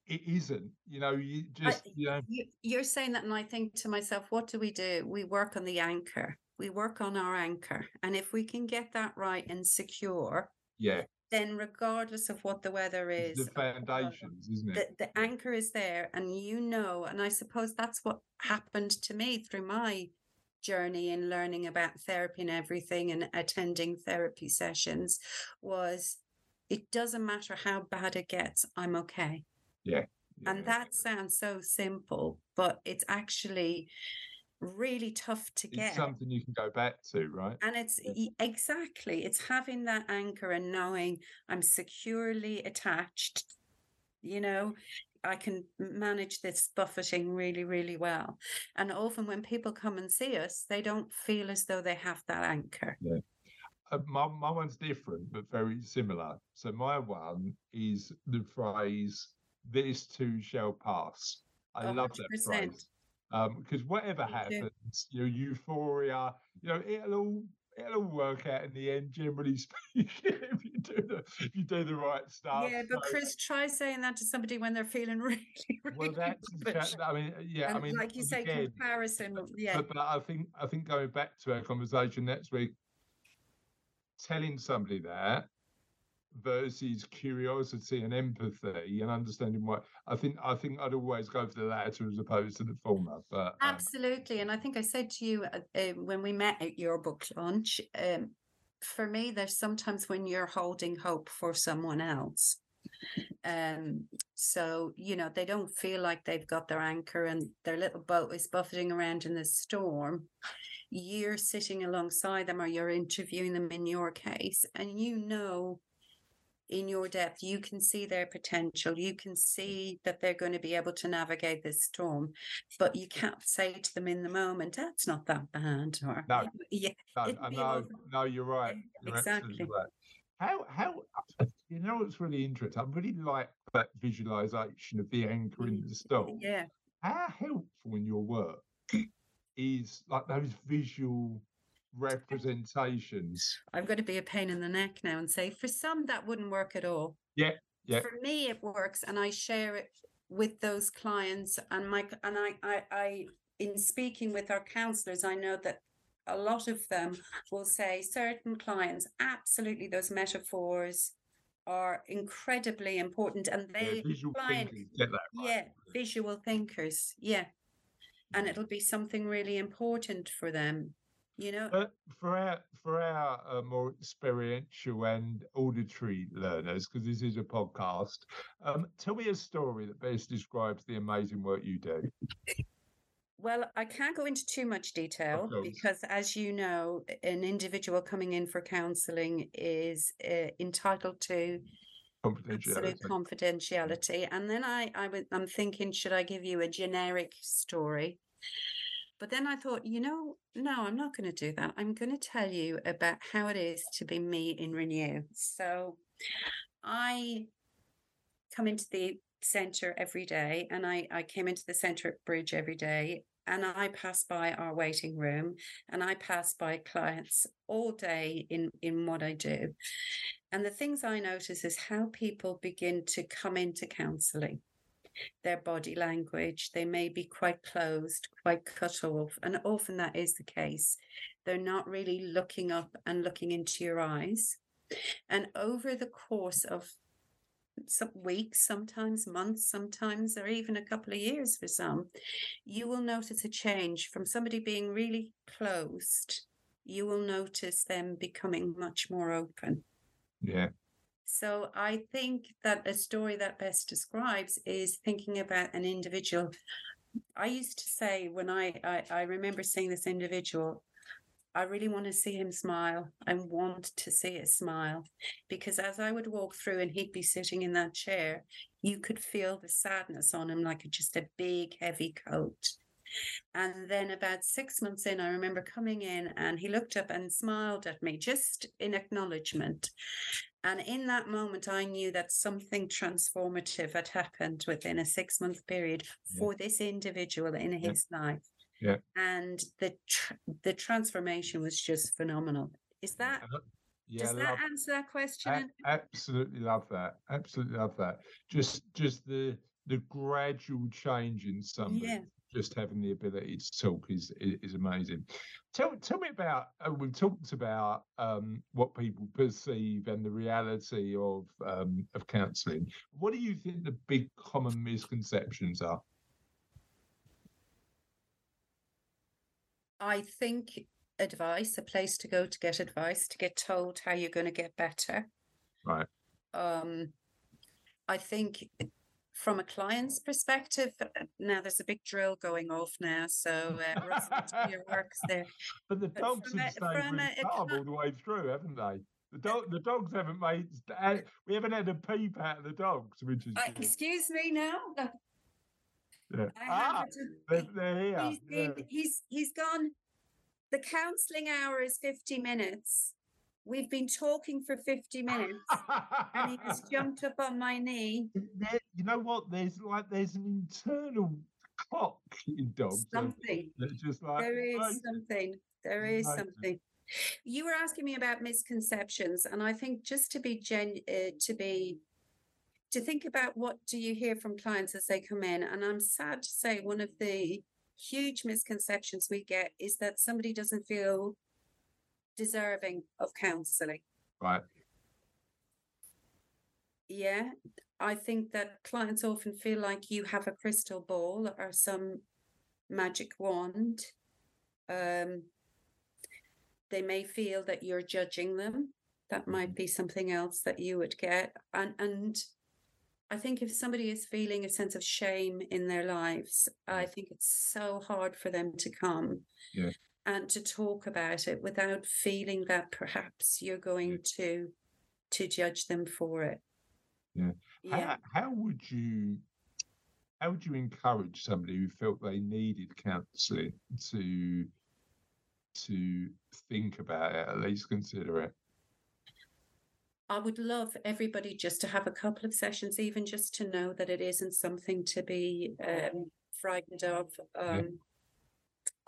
[SPEAKER 3] it isn't. You know, you just you know,
[SPEAKER 7] you, you're saying that, and I think to myself, what do we do? We work on the anchor. We work on our anchor, and if we can get that right and secure,
[SPEAKER 3] yeah,
[SPEAKER 7] then regardless of what the weather is,
[SPEAKER 3] the foundations, isn't
[SPEAKER 7] the,
[SPEAKER 3] it?
[SPEAKER 7] the anchor is there and you know and i suppose that's what happened to me through my journey in learning about therapy and everything and attending therapy sessions was it doesn't matter how bad it gets i'm okay
[SPEAKER 3] Yeah,
[SPEAKER 7] and that sounds so simple but it's actually really tough to
[SPEAKER 3] it's
[SPEAKER 7] get
[SPEAKER 3] something you can go back to, right?
[SPEAKER 7] and it's
[SPEAKER 3] Yeah.
[SPEAKER 7] exactly, it's having that anchor and knowing I'm securely attached. You know, I can manage this buffeting really, really well. And often when people come and see us, they don't feel as though they have that anchor.
[SPEAKER 3] Uh, my, my one's different but very similar. So my one is the phrase "This too shall pass." I
[SPEAKER 7] A
[SPEAKER 3] love that phrase um, because whatever
[SPEAKER 7] Me too.
[SPEAKER 3] happens, your euphoria, you know, it'll all it'll all work out in the end. Generally speaking, if you do the if you do the right stuff.
[SPEAKER 7] Yeah, but
[SPEAKER 3] So-
[SPEAKER 7] Chris, try saying that to somebody when they're feeling really, really
[SPEAKER 3] well, that's cha- I mean, uh, yeah, I mean,
[SPEAKER 7] like you say,
[SPEAKER 3] again,
[SPEAKER 7] comparison. Yeah,
[SPEAKER 3] but, but I think I think going back to our conversation next week, telling somebody that versus curiosity and empathy and understanding why I think I think I'd always go for the latter as opposed to the former. But um,
[SPEAKER 7] Absolutely. And I think I said to you uh, uh, when we met at your book launch, um, for me, there's sometimes when you're holding hope for someone else. Um, so, you know, they don't feel like they've got their anchor and their little boat is buffeting around in the storm. You're sitting alongside them or you're interviewing them in your case, and you know in your depth, you can see their potential. You can mm. see that they're going to be able to navigate this storm but you can't say to them in the moment, that's not that bad. Or
[SPEAKER 3] No.
[SPEAKER 7] yeah,
[SPEAKER 3] no,
[SPEAKER 7] it'd
[SPEAKER 3] I
[SPEAKER 7] be
[SPEAKER 3] know,
[SPEAKER 7] over-
[SPEAKER 3] no, you're right. You're
[SPEAKER 7] exactly.
[SPEAKER 3] right. How how you know what's really interesting? I really like that visualization of the anchor in the mm, storm.
[SPEAKER 7] yeah,
[SPEAKER 3] how helpful in your work is like those visual representations
[SPEAKER 7] I'm going to be a pain in the neck now and say for some that wouldn't work at all.
[SPEAKER 3] Yeah, yeah.
[SPEAKER 7] For me, it works, and I share it with those clients. And my and I I, I in speaking with our counselors, I know that a lot of them will say certain clients absolutely those metaphors are incredibly important, and
[SPEAKER 3] yeah,
[SPEAKER 7] they
[SPEAKER 3] visual
[SPEAKER 7] client-
[SPEAKER 3] thinkers right.
[SPEAKER 7] yeah visual thinkers yeah and it'll be something really important for them You know,
[SPEAKER 3] But for our for our uh, more experiential and auditory learners, because this is a podcast, um, tell me a story that best describes the amazing work you do.
[SPEAKER 7] Well, I can't go into too much detail because, as you know, an individual coming in for counselling is uh, entitled to absolute
[SPEAKER 3] Confidentiality.
[SPEAKER 7] confidentiality. And then I, I was, I'm thinking, should I give you a generic story? But then I thought, you know, no, I'm not going to do that. I'm going to tell you about how it is to be me in Renew. So I come into the centre every day, and I, I came into the centre at Bridge every day, and I pass by our waiting room, and I pass by clients all day in in what I do. And the things I notice is how people begin to come into counselling. Their body language, they may be quite closed, quite cut off, and often that is the case. They're not really looking up and looking into your eyes. And over the course of some weeks, sometimes months, sometimes, or even a couple of years for some, you will notice a change from somebody being really closed. You will notice them becoming much more open.
[SPEAKER 3] Yeah.
[SPEAKER 7] So I think that a story that best describes is thinking about an individual. I used to say when I, I, I remember seeing this individual, I really want to see him smile. I want to see a smile because as I would walk through and he'd be sitting in that chair, you could feel the sadness on him like just a big, heavy coat. And then about six months in, I remember coming in and he looked up and smiled at me just in acknowledgement. And in that moment, I knew that something transformative had happened within a six month period
[SPEAKER 3] Yeah.
[SPEAKER 7] for this individual in
[SPEAKER 3] Yeah.
[SPEAKER 7] his life.
[SPEAKER 3] Yeah.
[SPEAKER 7] And the tr- the transformation was just phenomenal. Is that
[SPEAKER 3] Uh, Yeah,
[SPEAKER 7] does that answer that question? And-
[SPEAKER 3] absolutely love that. Absolutely love that. Just just the the gradual change in somebody.
[SPEAKER 7] Yeah.
[SPEAKER 3] Just having the ability to talk is is, amazing. Tell tell me about. Uh, we've talked about um, what people perceive and the reality of um, of counselling. What do you think the big common misconceptions are?
[SPEAKER 7] I think advice, a place to go to get advice, to get told how you're going to get better.
[SPEAKER 3] Right.
[SPEAKER 7] Um, I think from a client's perspective, uh, now there's a big drill going off now, so uh, Russell, your works there.
[SPEAKER 3] But the dogs
[SPEAKER 7] from
[SPEAKER 3] have
[SPEAKER 7] a-
[SPEAKER 3] stayed
[SPEAKER 7] from
[SPEAKER 3] really
[SPEAKER 7] a- a
[SPEAKER 3] calm
[SPEAKER 7] cli-
[SPEAKER 3] all the way through, haven't they? The dog, the dogs haven't made. uh, We haven't had a peep out of the dogs, which is
[SPEAKER 7] Uh, excuse me now.
[SPEAKER 3] Yeah. Ah, they're, they're here.
[SPEAKER 7] he's
[SPEAKER 3] yeah.
[SPEAKER 7] he's he's gone the counseling hour is 50 minutes we've been talking for 50 minutes and he has jumped up on my knee.
[SPEAKER 3] There- you know what? There's like there's an internal clock in dogs.
[SPEAKER 7] something.
[SPEAKER 3] Just like
[SPEAKER 7] there is something. There is something. You were asking me about misconceptions and i think just to be gen uh, to be to think about what do you hear from clients as they come in and i'm sad to say one of the huge misconceptions we get is that somebody doesn't feel deserving of counseling
[SPEAKER 3] right.
[SPEAKER 7] yeah i think that clients often feel like you have a crystal ball or some magic wand. Um they may feel that you're judging them. That might be something else that you would get. And and i think if somebody is feeling a sense of shame in their lives i think it's so hard for them to come.
[SPEAKER 3] Yeah.
[SPEAKER 7] And to talk about it without feeling that perhaps you're going to to judge them for it.
[SPEAKER 3] Yeah.
[SPEAKER 7] yeah.
[SPEAKER 3] How, how would you how would you encourage somebody who felt they needed counselling to to think about it, at least consider it?
[SPEAKER 7] I would love everybody just to have a couple of sessions, even just to know that it isn't something to be um, frightened of, um,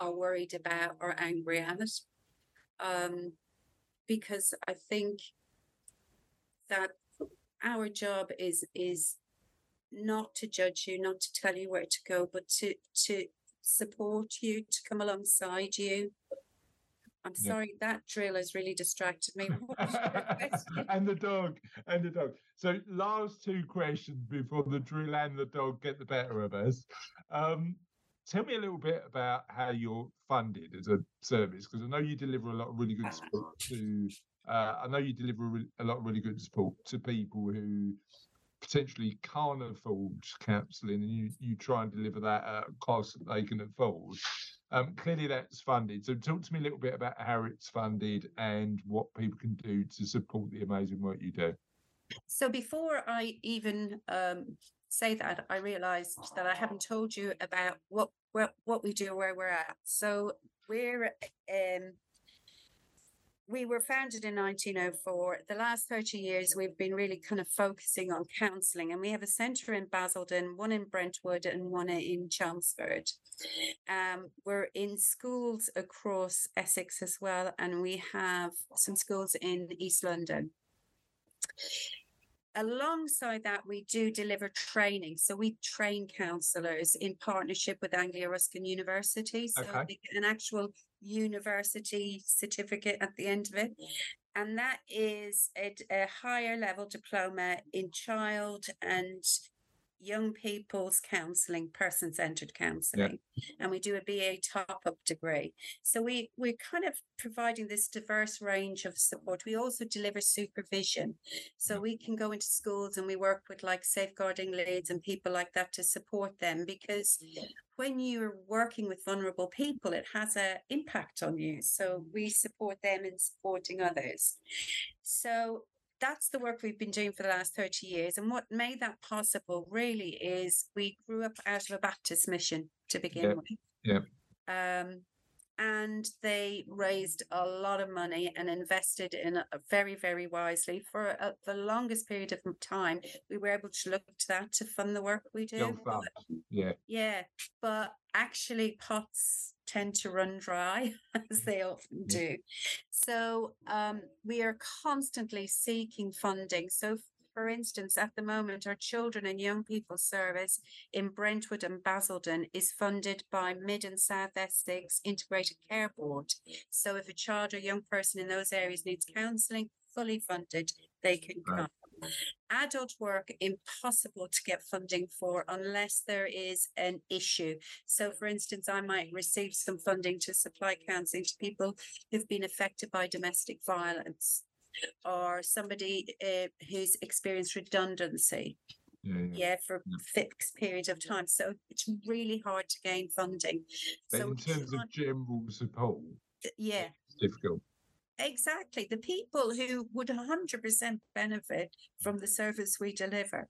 [SPEAKER 7] or worried about, or angry at. Um, because I think that our job is is not to judge you, not to tell you where to go, but to to support you, to come alongside you. I'm
[SPEAKER 3] Yeah.
[SPEAKER 7] sorry that drill has really distracted me. What was your question?
[SPEAKER 3] and the dog, and the dog. So, last two questions before the drill and the dog get the better of us. Um, tell me a little bit about how you're funded as a service because I know you deliver a lot of really good support to. Uh, I know you deliver a, re- a lot of really good support to people who potentially can't afford counselling, and you you try and deliver that at a cost that they can afford. Um, clearly, that's funded. So, talk to me a little bit about how it's funded and what people can do to support the amazing work you do.
[SPEAKER 7] So before I even um, say that, I realised that I haven't told you about what what what we do, where we're at. So we're um, we were founded in 1904. The last 30 years, we've been really kind of focusing on counselling, and we have a centre in Basildon, one in Brentwood, and one in Chelmsford. Um, we're in schools across Essex as well, and we have some schools in East London. Alongside that, we do deliver training. So we train counsellors in partnership with Anglia Ruskin University. So
[SPEAKER 3] Okay.
[SPEAKER 7] they get an actual university certificate at the end of it. And that is a, a higher level diploma in child and young people's counselling, person centered counselling. And we do a BA top up degree. So we, we're kind of providing this diverse range of support. We also deliver supervision. So we can go into schools and we work with like safeguarding leads and people like that to support them because when you're working with vulnerable people, it has an impact on you. So mm. we support them in supporting others. So that's the work we've been doing for the last 30 years. And what made that possible really is we grew up out of a Baptist mission to begin
[SPEAKER 3] Yeah,
[SPEAKER 7] with.
[SPEAKER 3] yeah.
[SPEAKER 7] Um, and they raised a lot of money and invested in it very, very wisely for a, the longest period of time. We were able to look to that to fund the work we do. But-
[SPEAKER 3] Yeah.
[SPEAKER 7] yeah, but actually pots tend to run dry as they often do. So um, we are constantly seeking funding. So, for instance, at the moment, our children and young people service in Brentwood and Basildon is funded by Mid and South Essex Integrated Care Board. So, if a child or young person in those areas needs counselling, fully funded, they can come adult work impossible to get funding for unless there is an issue. So, for instance, I might receive some funding to supply counselling to people who've been affected by domestic violence or somebody uh, who's experienced redundancy,
[SPEAKER 3] Yeah. yeah.
[SPEAKER 7] yeah, for
[SPEAKER 3] Yeah.
[SPEAKER 7] fixed period of time. So, it's really hard to gain funding.
[SPEAKER 3] But
[SPEAKER 7] so,
[SPEAKER 3] in terms of general support,
[SPEAKER 7] yeah.
[SPEAKER 3] it's difficult.
[SPEAKER 7] Exactly. The people who would 100% benefit from the service we deliver.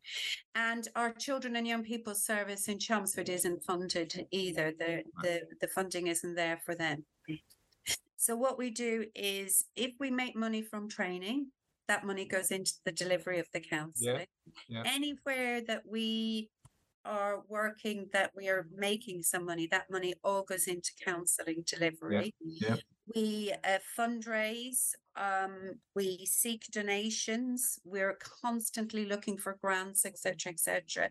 [SPEAKER 7] And our children and young people service in Chelmsford isn't funded either. The, the, the funding isn't there for them. So, what we do is if we make money from training, that money goes into the delivery of the counselling.
[SPEAKER 3] yeah.
[SPEAKER 7] Anywhere that we are working, that we are making some money, that money all goes into counselling delivery.
[SPEAKER 3] yeah.
[SPEAKER 7] we uh, fundraise um we seek donations we're constantly looking for grants etc etc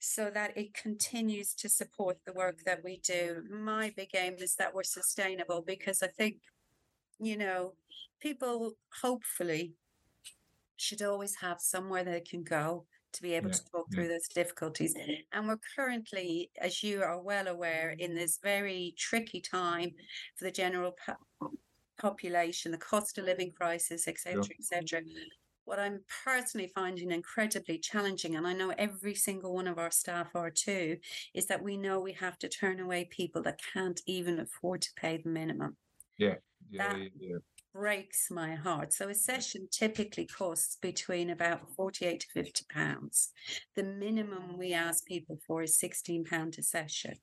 [SPEAKER 7] so that it continues to support the work that we do. My big aim is that we're sustainable because i think you know people hopefully should always have somewhere they can go to be able
[SPEAKER 3] Yeah,
[SPEAKER 7] to talk
[SPEAKER 3] yeah.
[SPEAKER 7] through those difficulties and we're currently as you are well aware in this very tricky time for the general po- population, the cost of living crisis, etc., etc. What I'm personally finding incredibly challenging, and I know every single one of our staff are too, is that we know we have to turn away people that can't even afford to pay the minimum.
[SPEAKER 3] Yeah.
[SPEAKER 7] That-
[SPEAKER 3] yeah, yeah.
[SPEAKER 7] Breaks my heart. So a session typically costs between about 48 to 50 pounds. The minimum we ask people for is 16 pound a session.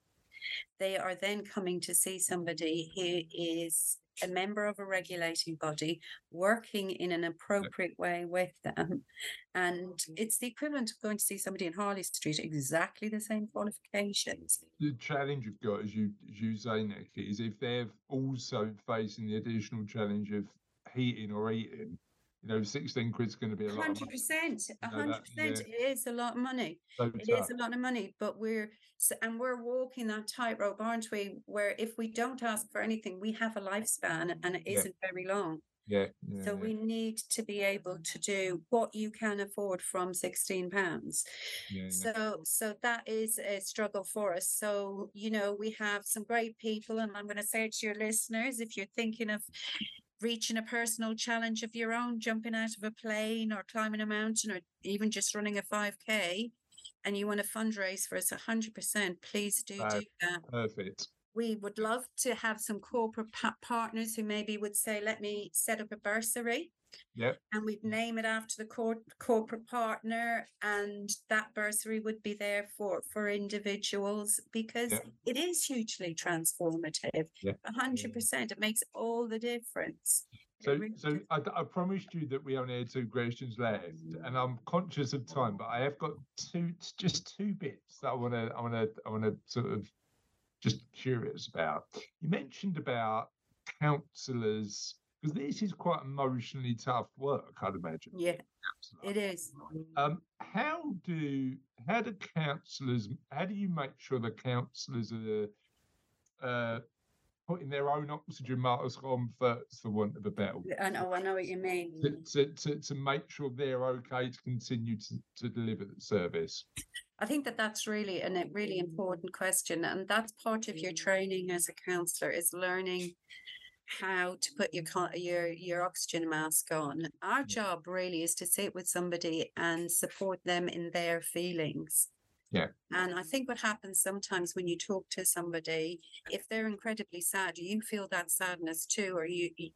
[SPEAKER 7] They are then coming to see somebody who is a member of a regulating body working in an appropriate way with them. And mm-hmm. it's the equivalent of going to see somebody in Harley Street, exactly the same qualifications.
[SPEAKER 3] the challenge you've got, as you as you say, Nick, is if they're also facing the additional challenge of heating or eating, you know, sixteen quid's going to be a lot. of
[SPEAKER 7] Hundred
[SPEAKER 3] money.
[SPEAKER 7] percent, a
[SPEAKER 3] know,
[SPEAKER 7] percent, It is a lot of money.
[SPEAKER 3] So
[SPEAKER 7] It
[SPEAKER 3] tough.
[SPEAKER 7] is a lot of money, but we're and we're walking that tightrope, aren't we? Where if we don't ask for anything, we have a lifespan, and it
[SPEAKER 3] Yeah.
[SPEAKER 7] isn't very long.
[SPEAKER 3] Yeah. yeah
[SPEAKER 7] So
[SPEAKER 3] yeah.
[SPEAKER 7] we need to be able to do what you can afford from sixteen pounds.
[SPEAKER 3] yeah, yeah.
[SPEAKER 7] So so that is a struggle for us. So, you know, we have some great people and I'm going to say to your listeners, if you're thinking of reaching a personal challenge of your own, jumping out of a plane or climbing a mountain or even just running a 5k and you want to fundraise for us 100%, please do do that
[SPEAKER 3] Perfect.
[SPEAKER 7] we would love to have some corporate pa- partners who maybe would say, let me set up a bursary.
[SPEAKER 3] Yep.
[SPEAKER 7] And we'd name it after the cor- corporate partner, and that bursary would be there for for individuals because
[SPEAKER 3] Yep.
[SPEAKER 7] it is hugely transformative.
[SPEAKER 3] Yeah.
[SPEAKER 7] A hundred mm. percent, it makes all the difference.
[SPEAKER 3] So,
[SPEAKER 7] really
[SPEAKER 3] so. I, I promised you that we only had two questions left, and I'm conscious of time, but I have got two, just two bits that I want to, I want to, I want to sort of just curious about. You mentioned about counsellors because this is quite emotionally tough work, I'd imagine.
[SPEAKER 7] yeah,
[SPEAKER 3] counsellor.
[SPEAKER 7] it is.
[SPEAKER 3] Um, how do how do counsellors? How do you make sure the counsellors are uh, putting their own oxygen mask on first, for want of a better word?
[SPEAKER 7] I know, I know what you mean.
[SPEAKER 3] to, to, to, to make sure they're okay to continue to, to deliver the service.
[SPEAKER 7] I think that that's really an, a really important question, and that's part of your training as a counselor is learning how to put your your your oxygen mask on. Our mm. job really is to sit with somebody and support them in their feelings.
[SPEAKER 3] Yeah.
[SPEAKER 7] And I think what happens sometimes when you talk to somebody, if they're incredibly sad, you feel that sadness too, or you. you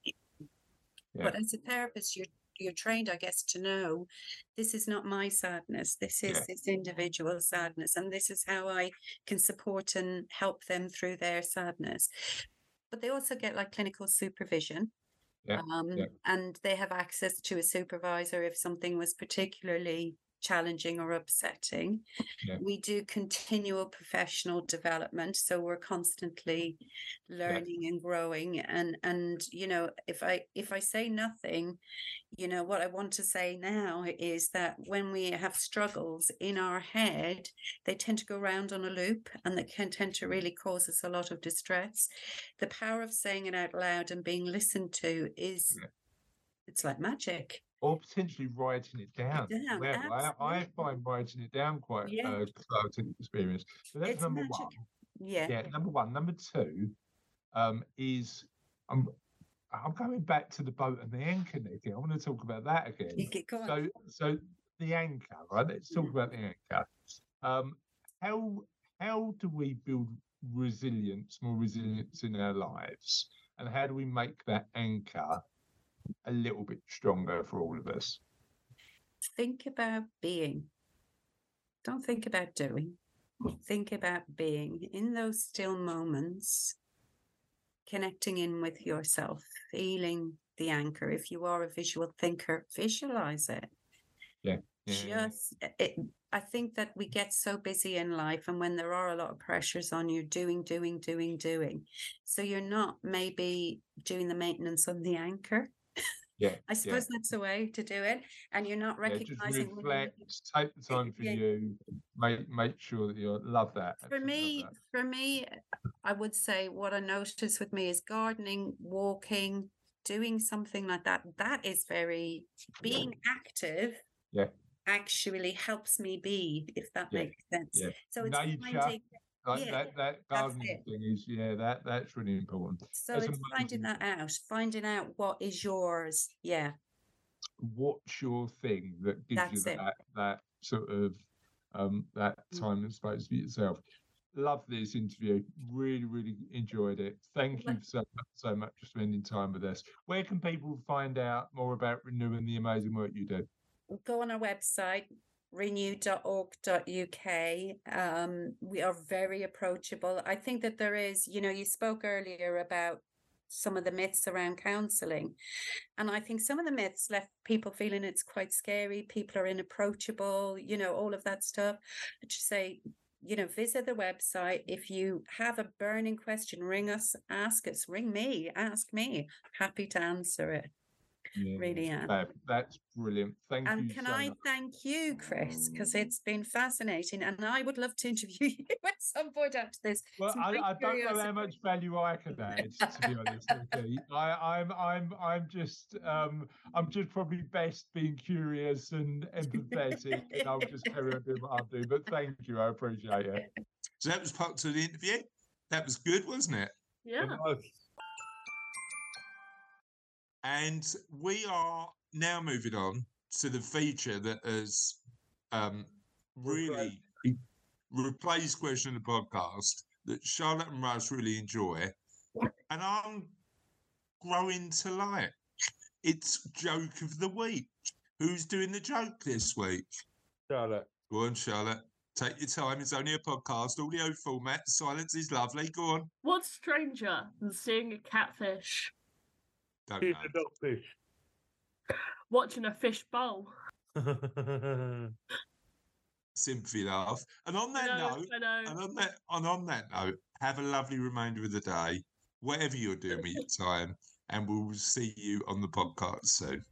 [SPEAKER 3] Yeah.
[SPEAKER 7] But as a therapist, you're you're trained, I guess, to know this is not my sadness. This is
[SPEAKER 3] Yeah.
[SPEAKER 7] this individual sadness, and this is how I can support and help them through their sadness. But they also get like clinical supervision.
[SPEAKER 3] Yeah,
[SPEAKER 7] Um,
[SPEAKER 3] yeah.
[SPEAKER 7] And they have access to a supervisor if something was particularly challenging or upsetting.
[SPEAKER 3] Yeah.
[SPEAKER 7] We do continual professional development, so we're constantly learning and growing. And and you know, if I if I say nothing, you know, what I want to say now is that when we have struggles in our head, they tend to go round on a loop and they can tend to really cause us a lot of distress. The power of saying it out loud and being listened to is
[SPEAKER 3] Yeah.
[SPEAKER 7] it's like magic.
[SPEAKER 3] Or potentially writing it down.
[SPEAKER 7] down,
[SPEAKER 3] I, I find writing it down quite
[SPEAKER 7] Yeah.
[SPEAKER 3] uh, exciting experience. So that's
[SPEAKER 7] It's
[SPEAKER 3] number
[SPEAKER 7] magic.
[SPEAKER 3] one.
[SPEAKER 7] Yeah.
[SPEAKER 3] Yeah, number one. Number two um, is I'm I'm going back to the boat and the anchor, Nikki. I want to talk about that again.
[SPEAKER 7] You get going.
[SPEAKER 3] So, so the anchor, right? Let's talk about the anchor. Um, how how do we build resilience, more resilience in our lives, and how do we make that anchor a little bit stronger for all of us?
[SPEAKER 7] think about being. Don't think about doing. Think about being in those still moments, connecting in with yourself, feeling the anchor. If you are a visual thinker, visualize it.
[SPEAKER 3] Yeah, yeah.
[SPEAKER 7] Just, eh, it, I think that we get so busy in life, and when there are a lot of pressures on you, doing, doing, doing, doing. So you're not maybe doing the maintenance on the anchor.
[SPEAKER 3] Yeah,
[SPEAKER 7] I suppose that's a way to do it. And you're not recognizing
[SPEAKER 3] yeah, just
[SPEAKER 7] recognizing when you-
[SPEAKER 3] reflect, take the time for
[SPEAKER 7] Yeah.
[SPEAKER 3] you, make make sure that you love that.
[SPEAKER 7] for
[SPEAKER 3] absolutely
[SPEAKER 7] me
[SPEAKER 3] that.
[SPEAKER 7] for me i would say what i notice with me is gardening walking doing something like that that is very being active
[SPEAKER 3] Yeah.
[SPEAKER 7] actually helps me be if that
[SPEAKER 3] Yeah,
[SPEAKER 7] makes sense
[SPEAKER 3] yeah.
[SPEAKER 7] so it's
[SPEAKER 3] Nature,
[SPEAKER 7] finding
[SPEAKER 3] Like
[SPEAKER 7] yeah,
[SPEAKER 3] that, that gardening thing is, yeah, that that's really important.
[SPEAKER 7] so
[SPEAKER 3] That's
[SPEAKER 7] it's finding that out finding out what is yours yeah.
[SPEAKER 3] What's your thing that gives
[SPEAKER 7] That's
[SPEAKER 3] you
[SPEAKER 7] it.
[SPEAKER 3] that that sort of um that
[SPEAKER 7] Mm.
[SPEAKER 3] time and space for yourself? Love this interview really really enjoyed it. Thank you so much, so much for spending time with us. Where can people find out more about renew and the amazing work you do?
[SPEAKER 7] Go on our website renew.org.uk um, we are very approachable. I think that there is you know you spoke earlier about some of the myths around counseling and i think some of the myths left people feeling it's quite scary people are inapproachable you know all of that stuff. But to say you know visit the website. If you have a burning question ring us ask us ring me ask me. Happy to answer it
[SPEAKER 5] Yeah,
[SPEAKER 7] Really am.
[SPEAKER 5] fab. That's brilliant. Thank
[SPEAKER 7] And
[SPEAKER 5] you And
[SPEAKER 7] can
[SPEAKER 5] so
[SPEAKER 7] I
[SPEAKER 5] much.
[SPEAKER 7] thank you, Chris, because it's been fascinating, and I would love to interview you at some point after this.
[SPEAKER 5] Well, I, I don't know how much value I can add, to be honest. Okay, I, I'm, I'm, I'm just, um, I'm just probably best being curious and empathetic, and I'll just carry on doing what I do. But thank you, I appreciate it.
[SPEAKER 3] So that was part two of the interview. That was good, wasn't it?
[SPEAKER 4] Yeah.
[SPEAKER 3] And we are now moving on to the feature that has um, really replaced question of the podcast that Charlotte and Russ really enjoy, and I'm growing to like. It's joke of the week. Who's doing the joke this week?
[SPEAKER 5] Charlotte.
[SPEAKER 3] Go on, Charlotte. Take your time. It's only a podcast, audio format. Silence is lovely. Go on.
[SPEAKER 4] What's stranger than seeing a catfish,
[SPEAKER 3] Don't
[SPEAKER 5] Here's
[SPEAKER 3] know.
[SPEAKER 5] the dogfish.
[SPEAKER 4] watching a fish bowl?
[SPEAKER 3] Sympathy laugh. And on
[SPEAKER 4] I
[SPEAKER 3] that
[SPEAKER 4] know,
[SPEAKER 3] note,
[SPEAKER 4] I know.
[SPEAKER 3] And on that, and on that note, have a lovely remainder of the day, whatever you're doing with your time, and we'll see you on the podcast soon.